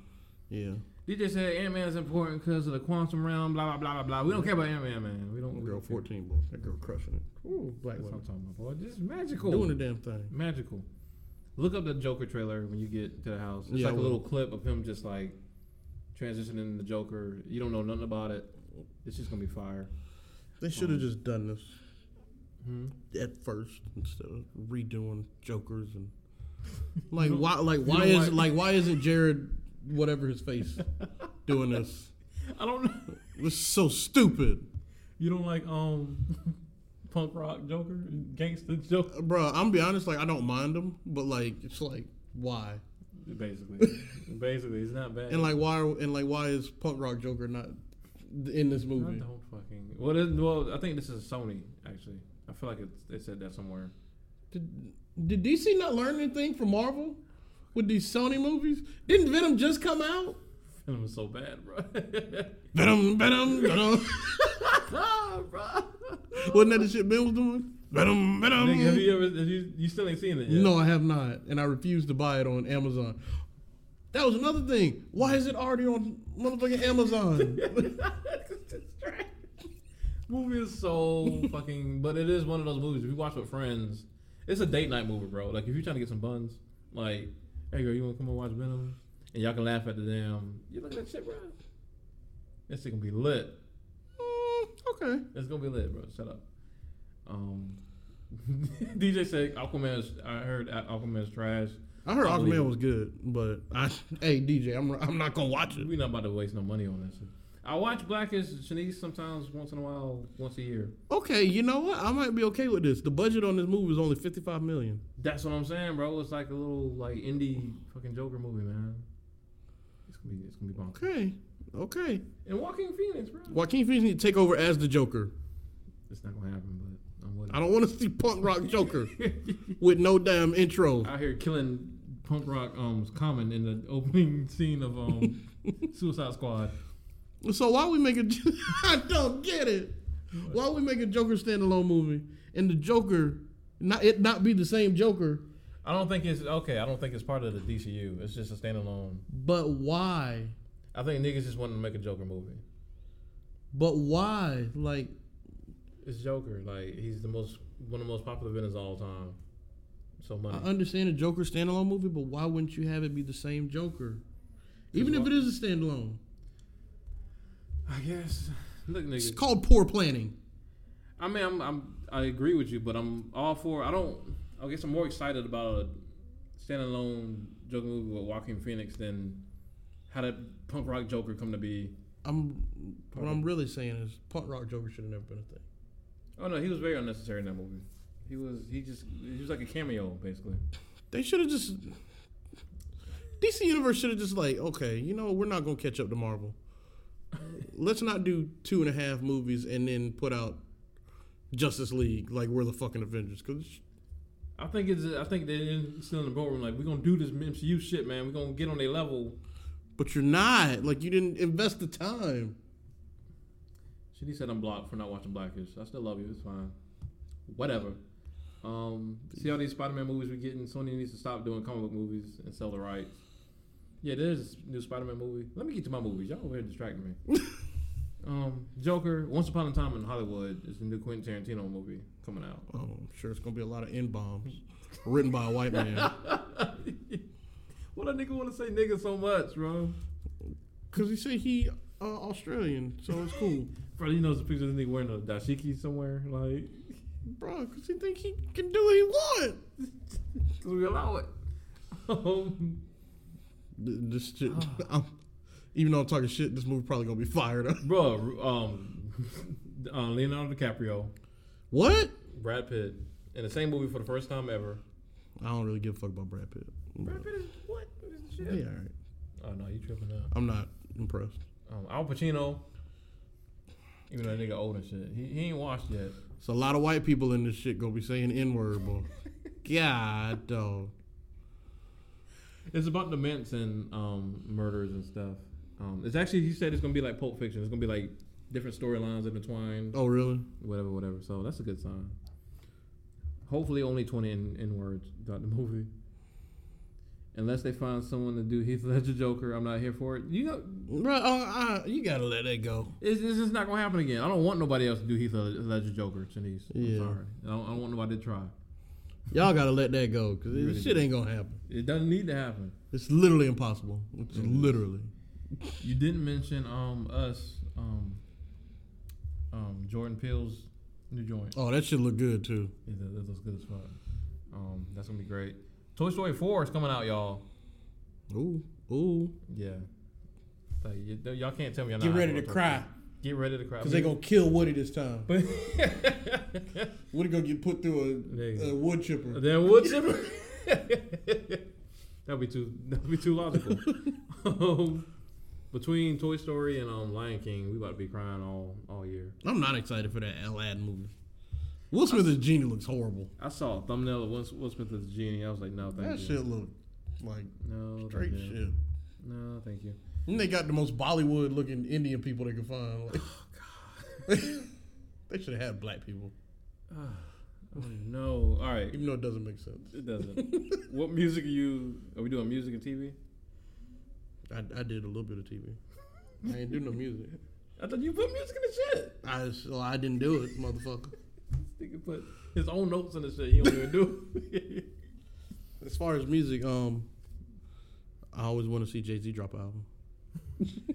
Yeah. DJ said Ant Man is important because of the quantum realm. Blah blah blah blah blah. We don't care about Ant Man, man. We don't. we Girl, don't care. 14, boy. That girl crushing it. Ooh, black That's what I'm woman. talking about, boy. This is magical. Doing the damn thing. Magical. Look up the Joker trailer when you get to the house. It's Yeah, like a little clip of him just like transitioning the Joker. You don't know nothing about it. It's just gonna be fire. They should have Um, just done this Hmm? at first instead of redoing Jokers and like why like why is like- like why isn't Jared whatever his face doing this? I don't know. Is so stupid. You don't like um punk rock Joker, gangster Joker, Bro, I'm gonna be honest, like I don't mind him, but like it's like why? basically. basically, it's not bad. And like why and like why is punk rock Joker not in this I movie? don't fucking. Well, it, well, I think this is a Sony actually. I feel like it's, they said that somewhere. Did, did DC not learn anything from Marvel with these Sony movies? Didn't Venom just come out? Film was so bad, bro. Venom, Venom, Venom. bro. Wasn't that the shit Ben was doing? Venom, Venom. Nigga, have you ever? Have you, you still ain't seen it yet? No, I have not, and I refuse to buy it on Amazon. That was another thing. Why is it already on motherfucking Amazon? movie is so fucking, but it is one of those movies. If you watch with friends, it's a date night movie, bro. Like if you're trying to get some buns, like, hey girl, you want to come and watch Venom? And y'all can laugh at the damn. You look at that shit, bro. This shit gonna be lit. Okay. It's gonna be lit, bro. Shut up. Um, DJ said Aquaman's. I heard Aquaman's trash. I heard I Aquaman it. was good, but I, hey DJ, I'm I'm not gonna watch it. We're not about to waste no money on this. I watch Blackish Shanice sometimes once in a while, once a year. Okay, you know what? I might be okay with this. The budget on this movie is only 55 million. That's what I'm saying, bro. It's like a little like indie fucking Joker movie, man. It's gonna be it's gonna be bonkers. Okay, okay. And Joaquin Phoenix, bro. Joaquin Phoenix need to take over as the Joker. It's not gonna happen, but I'm I don't want to see punk rock Joker with no damn intro. Out here killing punk rock um common in the opening scene of um Suicide Squad. So why we make a? I don't get it. Why we make a Joker standalone movie and the Joker not it not be the same Joker? I don't think it's okay. I don't think it's part of the DCU. It's just a standalone. But why? I think niggas just wanted to make a Joker movie. But why? Like It's Joker. Like he's the most one of the most popular villains of all time. So money. I understand a Joker standalone movie, but why wouldn't you have it be the same Joker? Even if it is a standalone, I guess. Look, it's called poor planning. I mean, I'm, I'm, I agree with you, but I'm all for. I don't. I guess I'm more excited about a standalone Joker movie with Joaquin Phoenix than how did punk rock Joker come to be. I'm what I'm really saying is punk rock Joker should have never been a thing. Oh no, he was very unnecessary in that movie. He was. He just. He was like a cameo, basically. They should have just DC Universe should have just like, okay, you know, we're not gonna catch up to Marvel. Let's not do two and a half movies and then put out Justice League like we're the fucking Avengers. Cause I think it's. I think they're in, still in the boardroom. Like we're gonna do this MCU shit, man. We're gonna get on their level. But you're not like you didn't invest the time. Shit, he said I'm blocked for not watching Blackish. I still love you. It's fine. Whatever. Um, see all these Spider-Man movies we're getting. Sony needs to stop doing comic book movies and sell the rights. Yeah, there's a new Spider-Man movie. Let me get to my movies. Y'all over here distracting me. um, Joker. Once Upon a Time in Hollywood is the new Quentin Tarantino movie coming out. Oh, I'm sure it's gonna be a lot of N bombs written by a white man. what a nigga want to say nigga so much, bro? Cause he said he uh, Australian, so it's cool, Bro, you know the picture of this nigga wearing a dashiki somewhere, like, bro. Cause he think he can do what he want. cause we allow it. Um, This shit, I'm, even though I'm talking shit, this movie probably gonna be fired up. Bro, um, uh, Leonardo DiCaprio, What? Brad Pitt, in the same movie for the first time ever. I don't really give a fuck about Brad Pitt. Brad Pitt is what? Is shit? Yeah, all right. Oh no, you tripping now? I'm not impressed. Um, Al Pacino, even though that nigga old and shit, he, he ain't washed yet. It's a lot of white people in this shit gonna be saying N word, boy. God, dog. It's about the Manson um, murders and stuff. Um, it's actually he said it's gonna be like Pulp Fiction. It's gonna be like different storylines intertwined, Oh, really? whatever, whatever. So that's a good sign. Hopefully, only twenty in, in words throughout the movie. Unless they find someone to do Heath Ledger Joker, I'm not here for it. You know, Bro, uh, uh, you gotta let that go. it's, it's just not gonna happen again. I don't want nobody else to do Heath Ledger Joker, Chinese. Yeah. I'm sorry. I don't, I don't want nobody to try. Y'all gotta let that go because You this really shit ain't gonna happen. It doesn't need to happen. It's literally impossible. It's Mhm. literally. You didn't mention um us um um Jordan Peele's new joint. Oh, that should look good too. Yeah, that, that looks good as fuck. Um, that's gonna be great. Toy Story Four is coming out, y'all. Ooh, ooh. Yeah. Like, y- y'all can't tell me. You're Get not ready to cry Get ready to cry. because they're gonna kill Woody this time. Woody gonna get put through a, a wood chipper. then would chipper. That'd be too. That'd be too logical. um, between Toy Story and um Lion King, we about to be crying all all year. I'm not excited for that Aladdin movie. Will Smith as Genie looks horrible. I saw a thumbnail of Will, Will Smith as Genie. I was like, no, thank that you. That shit look like No, straight shit. No, thank you. And they got the most Bollywood looking Indian people they could find. Like, oh God. they should have had black people, Oh no! All right, even though it doesn't make sense. it doesn't. what music are you? Are we doing music and TV? I, I did a little bit of TV. I ain't do no music. I thought you put music in the shit. I so I didn't do it, motherfucker. This nigga put his own notes in the shit. He don't even do. it. As far as music, um, I always want to see Jay Z drop an album.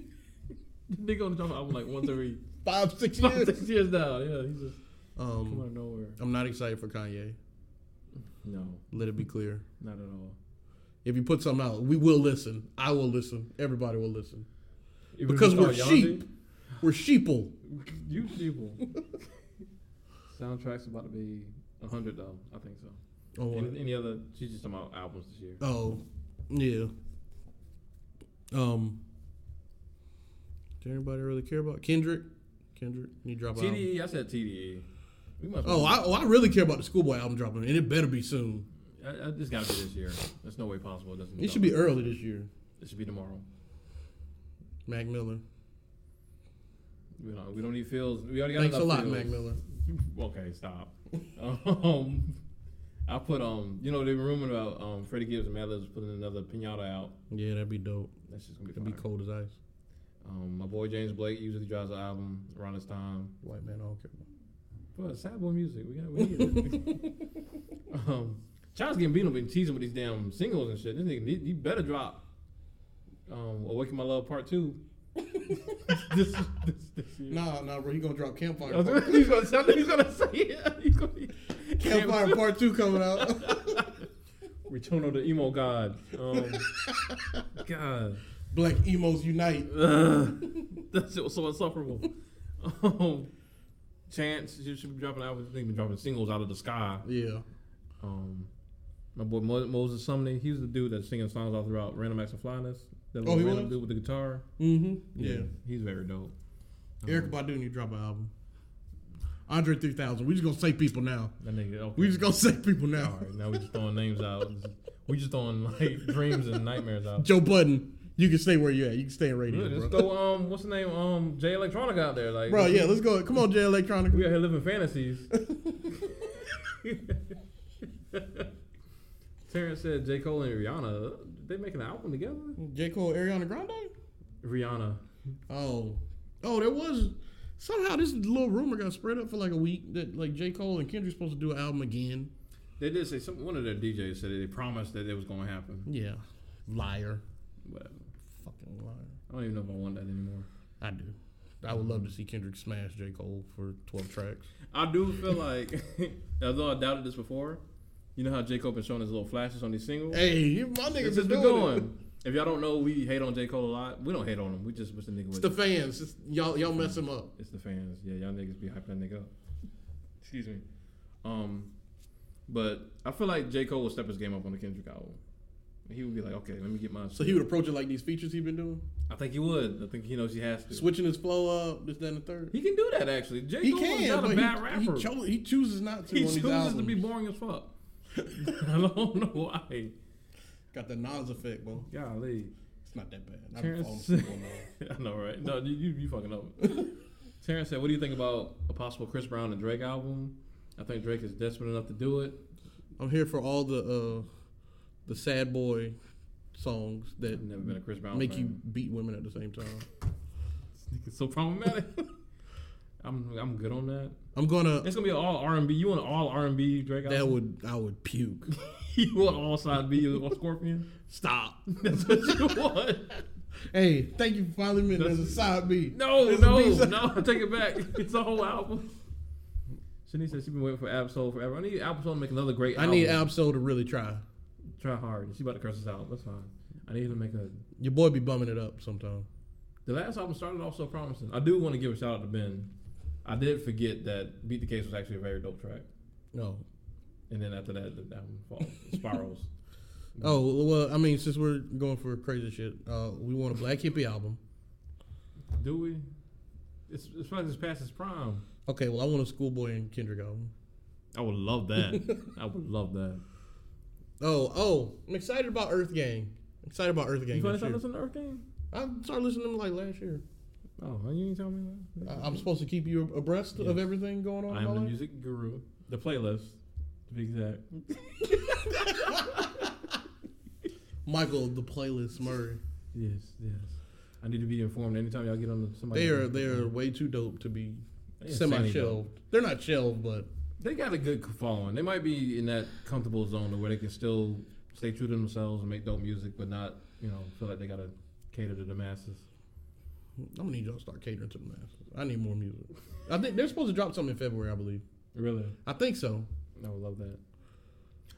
nigga on the drop album like once every Five, six five, years. six years now. Yeah, he's just come out Um, of nowhere. I'm not excited for Kanye. No, Let it be clear. not at all. If you put something out, we will listen. I will listen. Everybody will listen Even because we're sheep. We're sheeple. You people. Soundtrack's about to be a hundred though. I think so. Oh, Any, any other? She's just talking about albums this year. oh, yeah. Um, does anybody really care about Kendrick? Kendrick, can you drop an album? TDE. I said TDE. We must. Oh, I, oh, I really care about the Schoolboy album dropping, and it better be soon. I, I just got to be this year. There's no way possible. It doesn't. It should be early this year. It should be tomorrow. Mac Miller. We don't. We don't need feels. We already got Thanks a lot. Mac Miller. Okay, stop. um, I put um. You know they were rumoring about um Freddie Gibbs and Mad Libs putting another pinata out. Yeah, that'd be dope. That's just gonna be It'd be cold as ice. Um, my boy James Blake usually drops an album around this time. White man, I don't care. But sad boy music, we got we need it. um, Childish Gambino been teasing with these damn singles and shit. This nigga, he, he better drop. Um, Awaken My Love Part Two. this, this, this year. Nah, nah, bro. He gonna drop Campfire. I was- Part, he's gonna, I think he's gonna say it. He's gonna, Campfire Part Two coming out. Return of the emo god. Um, God, Black emos unite. Ugh. that shit was so insufferable. Um, Chance she should be dropping albums. I think been dropping singles out of the sky. Yeah. Um, my boy Mo- Moses Sumney, he was the dude that's singing songs all throughout Random Acts of Flyness. That Oh, he random was? dude with the guitar. Mm-hmm. Yeah. he's very dope. Erykah Um, Badu need to drop an album. Andre 3000. We just gonna say people now. that nigga. Okay. We just gonna say people now. All right, now we just throwing names out. We just throwing like dreams and nightmares out. Joe Budden. You can stay where you at. You can stay in radio, Look, bro. Let's go. Um, what's the name? Um, Jay Electronica out there, like Bro, yeah, let's go. Come on, Jay Electronica. We out here living fantasies. Terrence said J. Cole and Rihanna, they making an album together? J. Cole, Ariana Grande? Rihanna. Oh. Oh, there was somehow this little rumor got spread up for like a week that like J. Cole and Kendrick's supposed to do an album again. They did say some one of their DJs said they promised that it was gonna happen. Yeah. Liar. But Fucking liar. I don't even know if I want that anymore. I do. I would love to see Kendrick smash J. Cole for 12 tracks. I do feel like although I doubted this before, you know how J. Cole been showing his little flashes on these singles? Hey, my niggas just been going. it. If y'all don't know, we hate on J. Cole a lot. We don't hate on him. We just wish the nigga It's the fans. It's, y'all y'all mess him up. It's the fans. Yeah, y'all niggas be hyping that nigga up. Excuse me. Um, but I feel like J. Cole will step his game up on the Kendrick album. He would be like, okay, let me get my. So he would approach it like these features he's been doing, I think he would. I think he knows he has to. switching his flow up, this, that, and the third. He can do that actually. J. He Cole can, not a bad he, rapper. he, cho- he chooses not to He chooses to be boring as fuck. I don't know why. Got the Nas effect, bro. Golly. It's not that bad. I've Terrence- fallen asleep on. I know, right? No, you, you, you fucking up. Terrence said, "What do you think about a possible Chris Brown and Drake album? I think Drake is desperate enough to do it. I'm here for all the uh, the sad boy songs that I've never been a Chris Brown make fan. you beat women at the same time. It's so problematic. I'm I'm good on that. I'm gonna. It's gonna be all R and B. You want all R and B Drake? That album? would I would puke. you want all side B or Scorpion? Stop. That's what you want. Hey, thank you for finally admitting there's a side B. No, There's no, B-side. no. Take it back. It's a whole album. Shanice said she's been waiting for Ab-Soul forever. I need Ab-Soul to make another great I album. need Ab-Soul to really try. Try hard. She about to curse us out. That's fine. I need him to make a. Your boy be bumming it up sometime. The last album started off so promising. I do want to give a shout out to Ben. I did forget that Beat the Case was actually a very dope track. No. And then after that, the album falls, spirals. Oh well, I mean, since we're going for crazy shit, uh, we want a Black Hippy album. Do we? It's it's probably just past its prime. Okay, well, I want a Schoolboy and Kendrick album. I would love that. I would love that. Oh, oh, I'm excited about Earth Gang. Excited about Earth Gang. You finally this started listening to Earth Gang? I started listening to them like last year. Oh, you didn't tell me that. I- uh, I'm supposed to keep you abreast of everything going on. I in am the life? music guru. The playlist, to be exact. Michael, the playlist Murray. Yes, yes. I need to be informed anytime y'all get on the, somebody. They are they are way too dope to be They semi dope. shelved. They're not shelved, but They got a good following. They might be in that comfortable zone where they can still stay true to themselves and make dope music, but not, you know, feel like they gotta cater to the masses. I'm gonna need y'all to start catering to the masses. I need more music. I think they're supposed to drop something in February, I believe. Really, I think so. I would love that.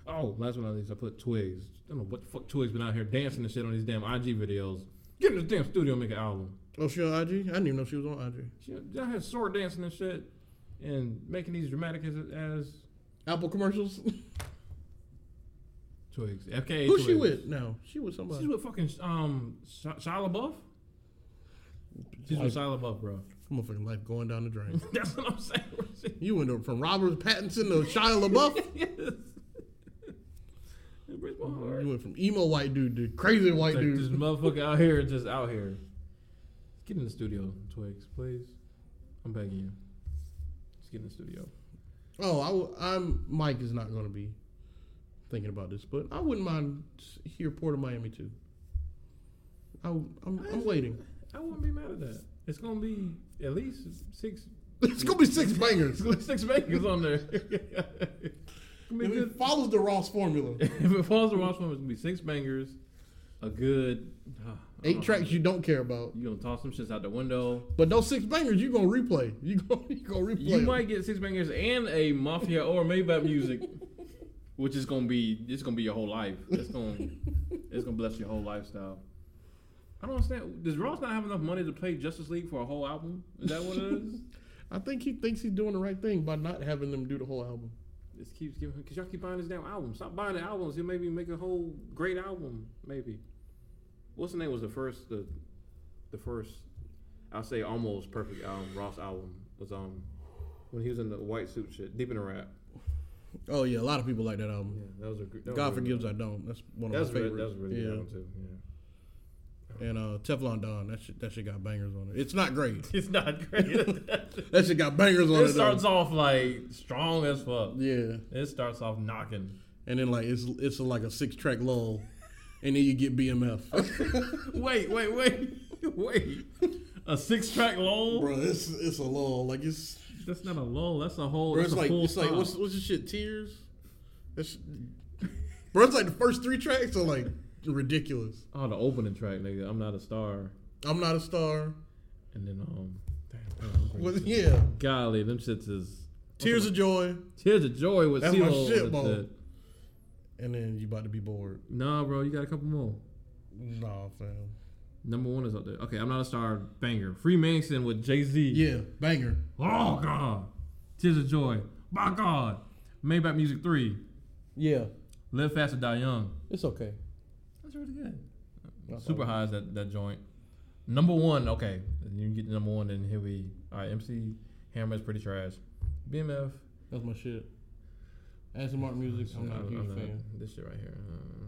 Oh, last one of these, I put Twigs. I don't know what the fuck Twigs been out here dancing and shit on these damn IG videos. Get in this damn studio and make an album. Oh, she on IG? I didn't even know she was on IG. She out here sword dancing and shit, and making these dramatic as, as Apple commercials. Twigs. FKA Who's she with now? She with somebody. She's with fucking um Sh- Shia LaBeouf. She's with Shia LaBeouf, bro. Motherfucking life going down the drain. That's what I'm saying. you went from Robert Pattinson to Shia LaBeouf. yes. It breaks my heart. You went from emo white dude to crazy white Like, this dude. motherfucker out here, just out here. Get in the studio, Twigs, please. I'm begging you. Just get in the studio. Oh, I w- I'm Mike is not going to be thinking about this, but I wouldn't mind s- hear Port of Miami too. I, am I'm, I'm waiting. I wouldn't be mad at that. It's gonna be at least six. it's gonna be six bangers. It's gonna be six bangers on there. If it follows the Ross formula, if it follows the Ross formula, it's gonna be six bangers, a good uh, eight tracks you don't care about, You gonna toss some shits out the window. but those six bangers you gonna replay. You gonna you gonna replay. You 'em. might get six bangers and a mafia or Maybach music, which is gonna be it's gonna be your whole life. It's gonna it's gonna bless your whole lifestyle. I don't understand. Does Ross not have enough money to play Justice League for a whole album? Is that what it is? I think he thinks he's doing the right thing by not having them do the whole album. Just keeps giving because y'all keep buying his damn album. Stop buying the albums. He'll maybe make a whole great album. Maybe. What's the name? Was the first the the first I'll say almost perfect album. Ross album was um when he was in the white suit shit. Deeper Than Rap. Oh yeah, a lot of people like that album. Yeah, that was a that God a- forgives, I don't. That's one of That's my really, favorites. that's a really yeah. good one too. Yeah. And uh, Teflon Don, that shit, that shit got bangers on it. It's not great. It's not great. That shit got bangers on it. it starts though. off like strong as fuck. Yeah, It starts off knocking. and then like it's it's like a six track lull, and then you get BMF. wait, wait, wait, wait. A six track lull? Bro, it's it's a lull. Like it's That's not a lull. That's a whole. bro, it's a like it's like what's what's this shit? Tears. That's, bro, it's like the first three tracks are like ridiculous. Oh, the opening track, nigga. I'm not a star. I'm not a star. And then um, damn, Well, yeah, golly, them shits is Tears of Joy, tears of joy with That's my CeeLo shit, bro. that. and then you about to be bored. Nah, bro, you got a couple more. Nah, fam. Number one is up there. Okay, I'm not a star. Banger. Freemason with Jay Z. Yeah, banger. Oh God. Tears of joy. My God. Maybach Music Three. Yeah, Live Fast or Die Young. it's okay. That's really good. That's Super high is that, that joint. Number one, okay. You can get the number one, then here we. All right, MC Hammer is pretty trash. BMF. That's my shit. Aston Martin music, I'm not a huge fan. This shit right here. Uh,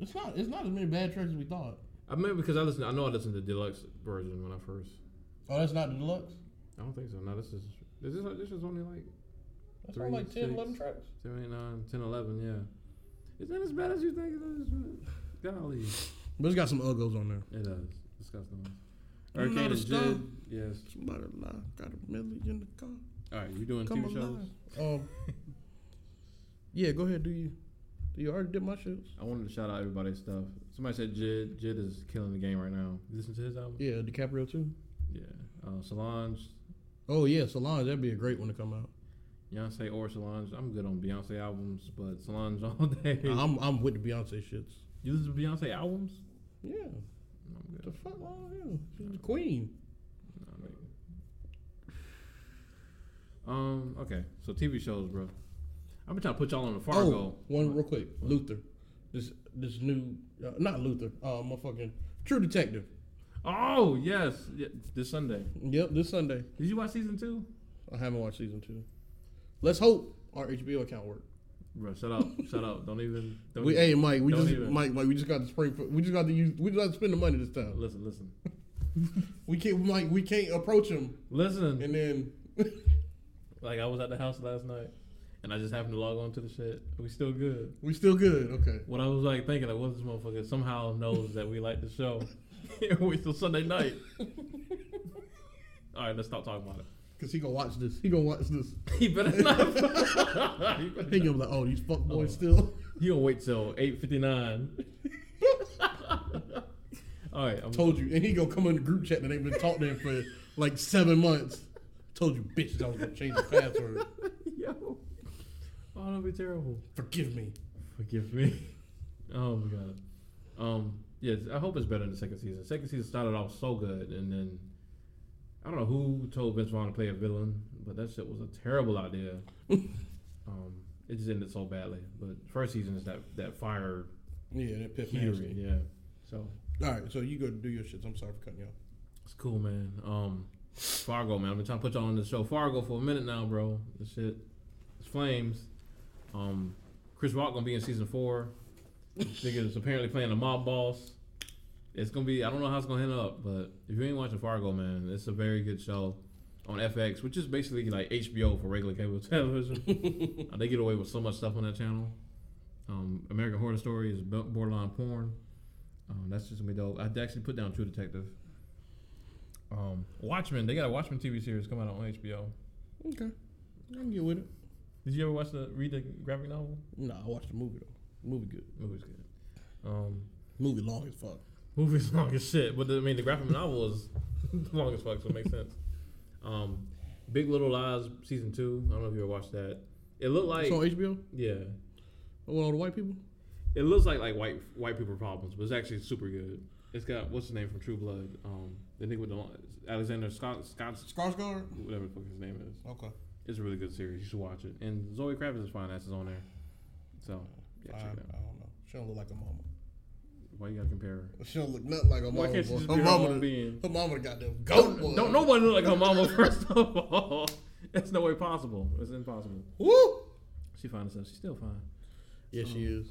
It's not. It's not as many bad tracks as we thought. I mean, because I listen. I know I listened to the deluxe version when I first. Oh, that's not the deluxe. I don't think so. No, this is. This is. This is only like That's Three, all like 10, six. 11 tracks. 7, 8, 9, 10, 11, yeah. Isn't as bad as you think it is? Golly. But it's got some uggos on there. It does. It's got some. Hurricane not a and star. Jid. Yes. Somebody lie, got a million in the car. All right, you doing Come TV shows? Um, yeah, go ahead. Do you? Do you already did my shit? I wanted to shout out everybody's stuff. Somebody said Jid. Jid is killing the game right now. You listen to his album? Yeah, DiCaprio too. Yeah. Uh, Solange, Oh yeah, Solange. That'd be a great one to come out. Beyonce or Solange. I'm good on Beyonce albums, but Solange all day. I'm I'm with the Beyonce shits. You listen to Beyonce albums? Yeah, I'm the fuck wrong with him? She's the queen. Um. Okay. So TV shows, bro. I've been trying to put y'all on the Fargo. Oh, one real quick. Luther. This this new uh, not Luther. Uh, motherfucking True Detective. Oh yes, yeah, this Sunday. Yep, this Sunday. Did you watch season two? I haven't watched season two. Let's hope our HBO account works. Bro, shut up, shut up. Don't even. Don't We, even hey Mike, we just even. Mike, Mike, we just got to spring. We just got to use. We just got to spend the money this time. listen, listen, We can't. Mike, we can't approach him listen. and then. Like I was at the house last night, and I just happened to log on to the shit. We still good. we still good. Okay. What I was like thinking, like, what this motherfucker somehow knows that we like the show. Wait till Sunday night. All right, let's stop talking about it. Cause he gonna watch this. He gonna watch this. He better not. he, better gonna be like, oh, these fuck boys Oh. still. He gonna wait till eight fifty nine. All right, I'm, Told you, and he gonna come in the group chat that ain't been talked there for like seven months. Told you, bitches, I was gonna change the password. yo. Oh, that'd be terrible. Forgive me. Forgive me. Oh my god. Um. Yes, I hope it's better in the second season. Second season started off so good, and then I don't know who told Vince Vaughn to play a villain, but that shit was a terrible idea. um. It just ended so badly. But first season is that that fire Yeah, that piff heatery. nasty. Yeah. So All right, so you go do your shits. I'm sorry for cutting you off. It's cool, man. Um, Fargo, man. I've been trying to put y'all on the show. Fargo for a minute now, bro. The shit, it's flames. Um, Chris Rock gonna be in season four. Nigga is apparently playing a mob boss. It's gonna be. I don't know how it's gonna end up, but if you ain't watching Fargo, man, it's a very good show on FX, which is basically like HBO for regular cable television. Uh, they get away with so much stuff on that channel. Um, American Horror Story is borderline porn. Um, that's just gonna be dope. I'd actually put down True Detective. Um, Watchmen, they got a Watchmen TV series coming out on HBO. Okay, I can get with it. Did you ever watch the read the graphic novel? No, I watched the movie though. Movie good. Movie's good. Um, Movie long as fuck. Movie's long as shit, but the, I mean the graphic novel is long as fuck, so it makes sense. Um, Big Little Lies season two. I don't know if you ever watched that. It looked like it's on HBO. yeah, With all the white people. it looks like like white white people problems, but it's actually super good. It's got what's his name from True Blood? Um, the nigga with the Alexander Scott Scott Skarsgård. whatever the fuck his name is. Okay. It's a really good series. You should watch it. And Zoe Kravitz is fine. That's on there. So yeah, I, I don't know. She don't look like a mama. Why you gotta compare her? She don't look nothing like her Why mama. can't she boy. just her be her mama, own the- being? her mama got them goat. Don't, don't nobody look like her mama. First of all, that's no way possible. It's impossible. Woo! She fine herself. She's still fine. Yeah, she is.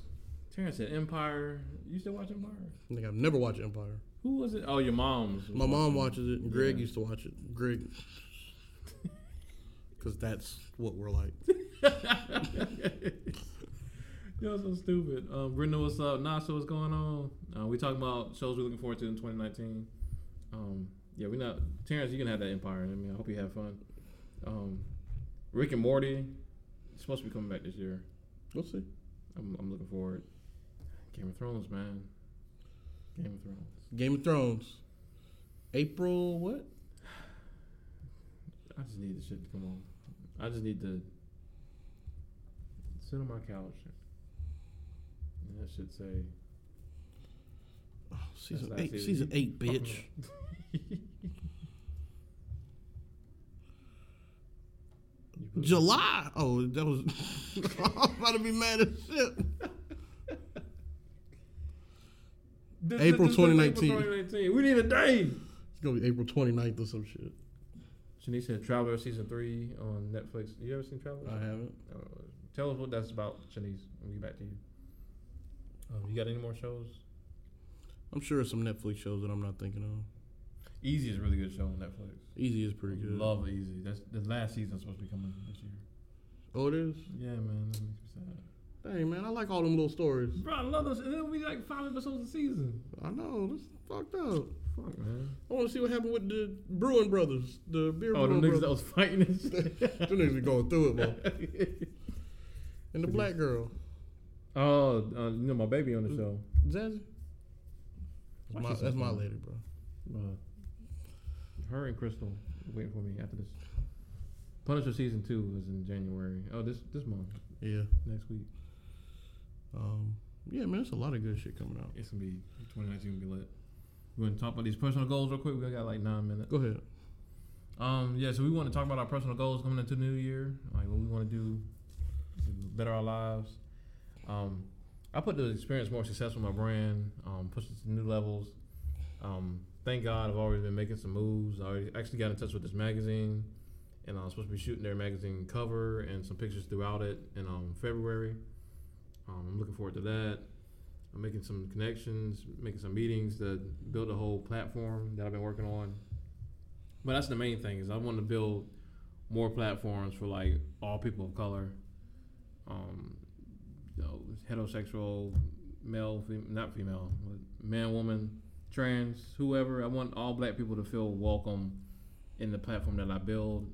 Terrence said Empire. You still watch Empire? Nigga, I've never watched Empire. Who was it? Oh, your mom's. My mom watches it, Greg Yeah. used to watch it. Greg, because that's what we're like. Y'all so stupid. Um, Brenda, what's up? Nasha, what's going on? Uh, we talking about shows we're looking forward to in 2019. Um, yeah, we not Terrence. You can have that Empire. I mean, I hope you have fun. Um, Rick and Morty. It's supposed to be coming back this year. We'll see. I'm, I'm looking forward. Game of Thrones, man. Game of Thrones. Game of Thrones. April what? I just need the shit to come on. I just need to sit on my couch that should say Oh, season eight. season. Season eight, bitch. July. Oh, that was. I'm about to be mad as shit. This- April this is April 2019. 2019. We need a day. It's gonna be April 29th or some shit. Shanice said Traveler season three on Netflix. You ever seen Traveler? I haven't. Uh, tell us what that's about, Shanice. We'll get back to you. Um, you got any more shows? I'm sure it's some Netflix shows that I'm not thinking of. Easy is a really good show on Netflix. Easy is pretty good. Love Easy. That's the last season's supposed to be coming this year. Oh, it is. Yeah, man, that makes me sad. Dang, man, I like all them little stories. Bro, I love those. And then we like five episodes a season. I know this fucked up. Fuck, man. I want to see what happened with the Bruin brothers, the beer brothers. Oh, the Bruin niggas that was fighting and shit. Them niggas be going through it, man. And the black girl, oh, uh, you know my baby on the show. Zazie. That's my, that's my lady, bro. Uh, her and Crystal waiting for me after this. Punisher season two is in January. Oh, this this month, Yeah. next week. Um. Yeah, man, there's a lot of good shit coming out. It's gonna be 2019 gonna be lit. We want to talk about these personal goals real quick. We got like nine minutes. Go ahead. Um, yeah, so we want to talk about our personal goals coming into the new year, like what we want to do to better our lives. Um, I put the experience more successful my brand, um, push it to new levels. Um, thank God I've already been making some moves. I actually got in touch with this magazine, and I was supposed to be shooting their magazine cover and some pictures throughout it in um, February. Um, I'm looking forward to that. I'm making some connections, making some meetings to build a whole platform that I've been working on. But that's the main thing is I want to build more platforms for like all people of color, um, you know, heterosexual, male, fem- not female, man, woman, trans, whoever. I want all black people to feel welcome in the platform that I build.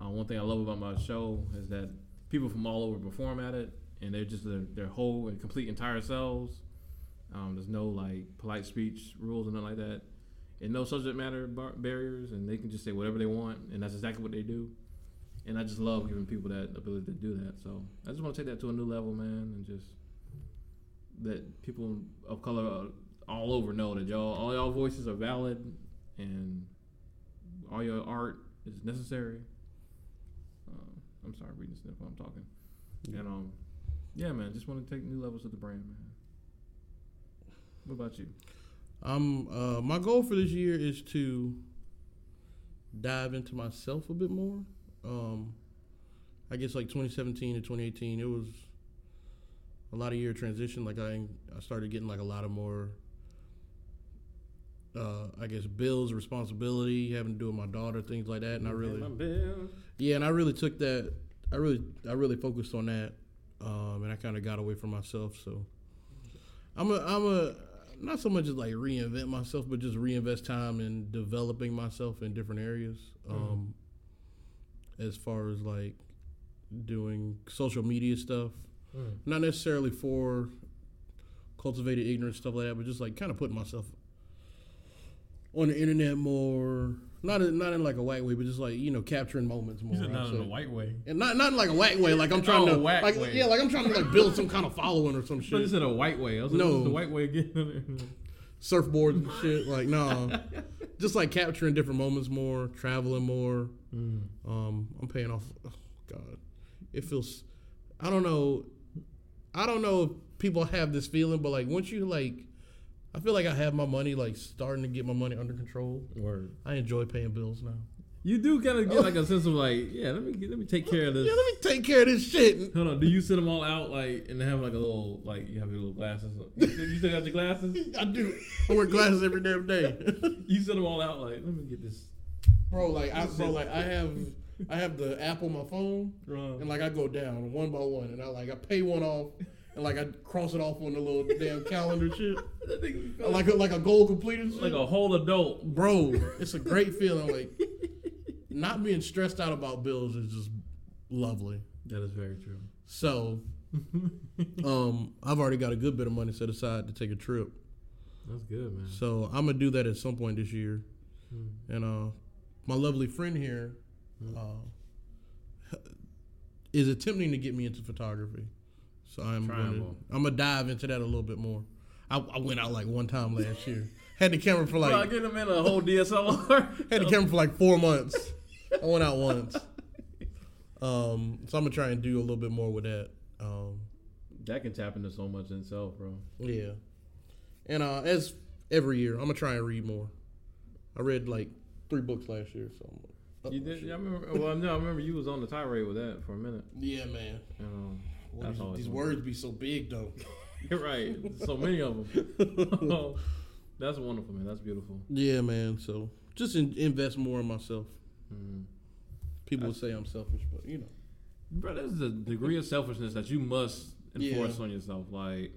Uh, one thing I love about my show is that people from all over perform at it, and they're just their, their whole and complete entire selves. Um, there's no like polite speech rules and nothing like that and no subject matter bar- barriers, and they can just say whatever they want, and that's exactly what they do. And I just love giving people that ability to do that. So I just want to take that to a new level, man, and just that people of color uh, all over know that y'all, all y'all voices are valid, and all your art is necessary. Uh, I'm sorry, reading sniff while I'm talking. And um, yeah, man, just want to take new levels of the brand, man. What about you? Um, uh, my goal for this year is to dive into myself a bit more. Um, I guess like 2017 to 2018, it was a lot of year transition. Like I, I started getting like a lot of more, uh, I guess bills, responsibility, having to do with my daughter, things like that. And I really, yeah, and I really took that. I really, I really focused on that, um, and I kind of got away from myself. So, I'm a, I'm a, not so much as like reinvent myself, but just reinvest time in developing myself in different areas. Um, As far as like doing social media stuff, Mm. not necessarily for cultivated ignorance stuff like that, but just like kind of putting myself on the internet more. Not in, not in like a whack way, but just like you know capturing moments more. You said I'd not in a white way. And not not in like a whack way, like I'm trying Oh, to whack like way. yeah, like I'm trying to like build some kind of following or some But shit. said a white way. I was like, No. no. the white way again. Surfboards and shit. Like no, just like capturing different moments more, traveling more. mm. Um, I'm paying off. Oh God, it feels. I don't know. I don't know if people have this feeling, but like once you like, I feel like I have my money like starting to get my money under control. Word. I enjoy paying bills now. You do kind of get like a oh. sense of like, yeah, let me let me take care of this. Yeah, let me take care of this shit. Hold on, do you sit them all out like and have like a little like you have your little glasses? You still, you still got your glasses? I do. I wear glasses every damn day. You sit them all out like, let me get this. bro like I bro like I have I have the app on my phone uh-huh. and like I go down one by one and I like I pay one off and like I cross it off on the little damn calendar shit like a, like a goal completed shit. like a whole adult. bro it's a great feeling like not being stressed out about bills is just lovely. That is very true. so um I've already got a good bit of money set aside to take a trip. That's good, man. so I'm gonna do that at some point this year. Mm. and uh my lovely friend here uh is attempting to get me into photography. So i'm gonna i'm gonna dive into that a little bit more. I, I went out like one time last year. Had the camera for Bro, I get them in a whole DSLR. had the camera for like four months i went out once um so i'm gonna try and do a little bit more with that um that can tap into so much in itself, bro. yeah and uh as every year i'm gonna try and read more i read like three books last year so I'm up You did? shit. I remember. Well, no, I remember you was on the tirade with that for a minute. yeah man Um, Well, these, these words be so big though. you're right. So many of them. That's wonderful, man. That's beautiful. yeah, man. So just in, invest more in myself. Mm. People would say I'm selfish, but you know. bro, there's a degree of selfishness that you must enforce Yeah. on yourself. Like,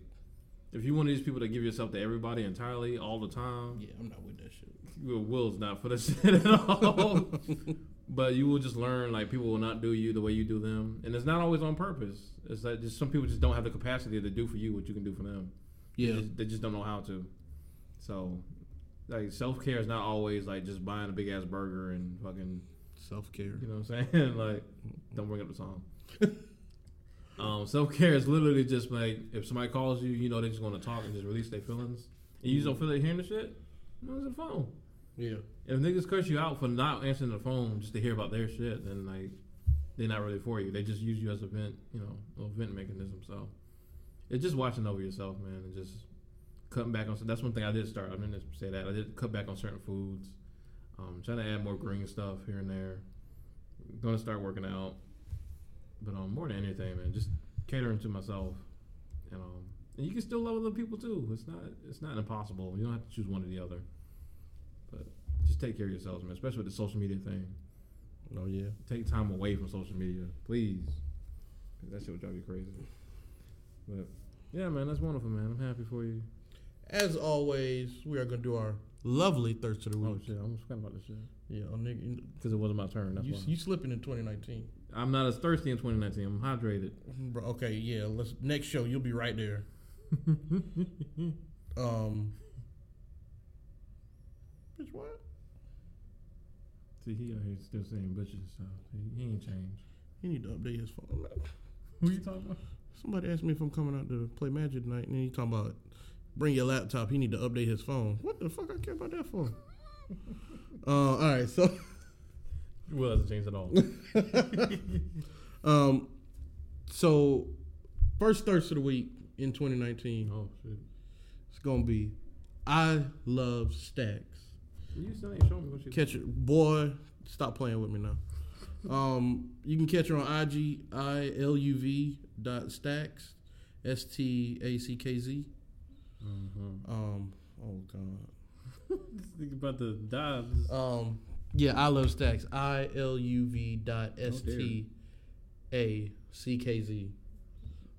if you're one of these people that give yourself to everybody entirely all the time, Yeah, I'm not with that shit. Will Will's not for the shit at all. but you will just learn like people will not do you the way you do them, and it's not always on purpose. It's like just some people just don't have the capacity to do for you what you can do for them. They Yeah, just, they just don't know how to. So, like self care is not always like just buying a big ass burger and fucking self care. you know what I'm saying? like, don't bring up the song. um, self care is literally just like if somebody calls you, you know they're just going to talk and just release their feelings, and you just don't feel like hearing the shit. No, it's a phone. Yeah, If niggas curse you out for not answering the phone just to hear about their shit, then like they're not really for you. They just use you as a vent, you know, a vent mechanism. So it's just watching over yourself, man, and just cutting back on. So that's one thing I did start. I didn't say that. I did cut back on certain foods. Um, trying to add more green stuff here and there. Going to start working out, but um, more than anything, man, just catering to myself, and um, and you can still love other people too. It's not it's not impossible. You don't have to choose one or the other. But just take care of yourselves, man. Especially with the social media thing. oh yeah. Take time away from social media, please. that shit would drive you crazy. But yeah, man, that's wonderful, man. I'm happy for you. As always, we are gonna do our lovely thirst of the week. Oh week. shit, I almost forgot about this shit Yeah, oh, because it wasn't my turn. That's you, why. you slipping in 2019, I'm not as thirsty in 2019. I'm hydrated. bro. Okay, yeah. Let's next show. You'll be right there. Um, bitch, what? See, he out here still saying bitches, so he, he ain't changed. He need to update his phone. Who you talking about? Somebody asked me if I'm coming out to play Magic tonight, and then he talking about bring your laptop. He need to update his phone. What the fuck? I care about that for? uh, all right, so Well, hasn't changed at all. um, so first thirst of the week in 2019, oh shit. it's gonna be I love stacks. You still ain't showing me what you. Catch her, boy. Stop playing with me now. Um, you can catch her on IG I L U V dot stacks S T A C K Z. Mm-hmm. Um, oh god. This nigga about to die. Um, yeah, I love stacks. I L U V dot S T A C K Z.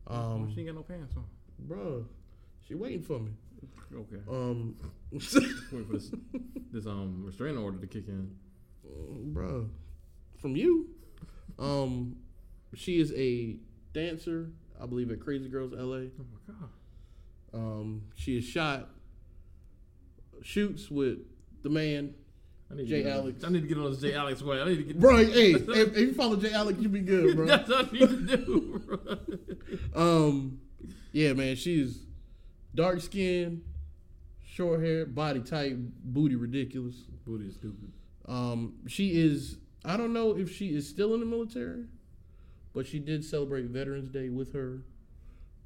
Um, she ain't got no pants on. bro, she waiting for me. Okay. Um, Wait for this this um restraining order to kick in. bro, from you. Um, she is a dancer, I believe, at Crazy Girls LA. Oh my god. Um, she is shot, shoots with the man. I need Jay to get on- Alex. I need to get on this Jay Alex way. I need to get. Bro, hey, if, if you follow Jay Alex, you be good, bro. That's what I need to do, bro. Um, yeah, man, she's dark skinned, short hair, body type, booty ridiculous. Booty is stupid. Um, she is. I don't know if she is still in the military, but she did celebrate Veterans Day with her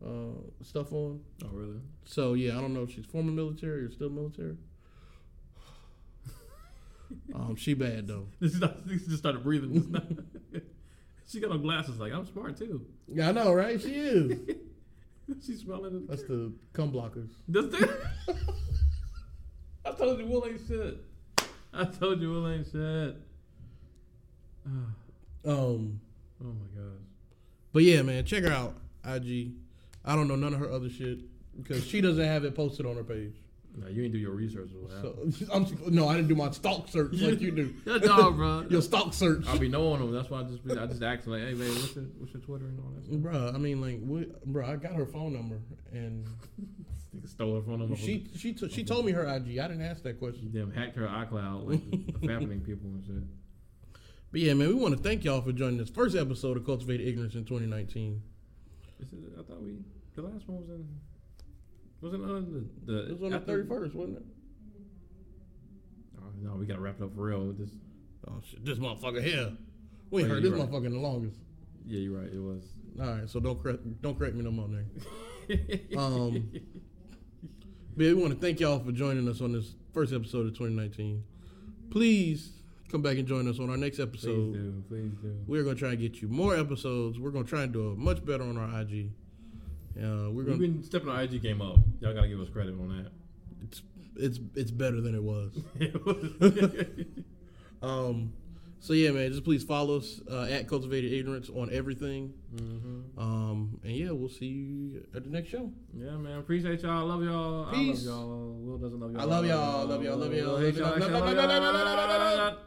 uh, stuff on. Oh really? So yeah, I don't know if she's former military or still military. Um, she bad though. This is not, this just started breathing. Now. she got on glasses. Like I'm smart too. Yeah, I know, right? She is. She's smelling it. That's the cum blockers. This thing. I told you Will ain't shit. I told you Will ain't shit. Um, oh my gosh. but yeah, man, check her out. IG. I don't know none of her other shit because she doesn't have it posted on her page. No, you ain't do your research. So I'm no, I didn't do my stalk search like you do. no, bro. Your stalk search, I'll be knowing them. That's why I just be, I just asked like, hey man, what's your what's your Twitter and all that stuff. Bruh, I mean, like, what, bruh, I got her phone number, and stole her phone number. she she t- she told me her IG. I didn't ask that question. Damn, hacked her iCloud like fappening people and shit. But yeah, man, we want to thank y'all for joining this first episode of Cultivated Ignorance in 2019. Is it, I thought we the last one was in wasn't on the, the It was on the 31st, wasn't it? Oh, no, we gotta wrap it up for real with this. Oh shit, this motherfucker here. We Oh, heard this right. motherfucker in the longest. Yeah, you're right. It was. All right, so don't correct don't correct me no more, nigga. Um, but we want to thank y'all for joining us on this first episode of 2019. Please come back and join us on our next episode. please do, please do. We're gonna try and get you more episodes. We're gonna try and do a much better on our IG. Uh, we're We've gonna. been stepping our IG game up. Y'all gotta give us credit on that. It's it's it's better than it was. Um, So yeah, man, just please follow us uh, at Cultivated Ignorance on everything. Mm-hmm. Um, and yeah, we'll see you at the next show. Yeah, man. Appreciate y'all. Love y'all. Peace. I love y'all. Will doesn't love y'all. I love y'all. Love y'all. Love y'all. Will hate Love y'all. y'all. Love y'all. Love y'all.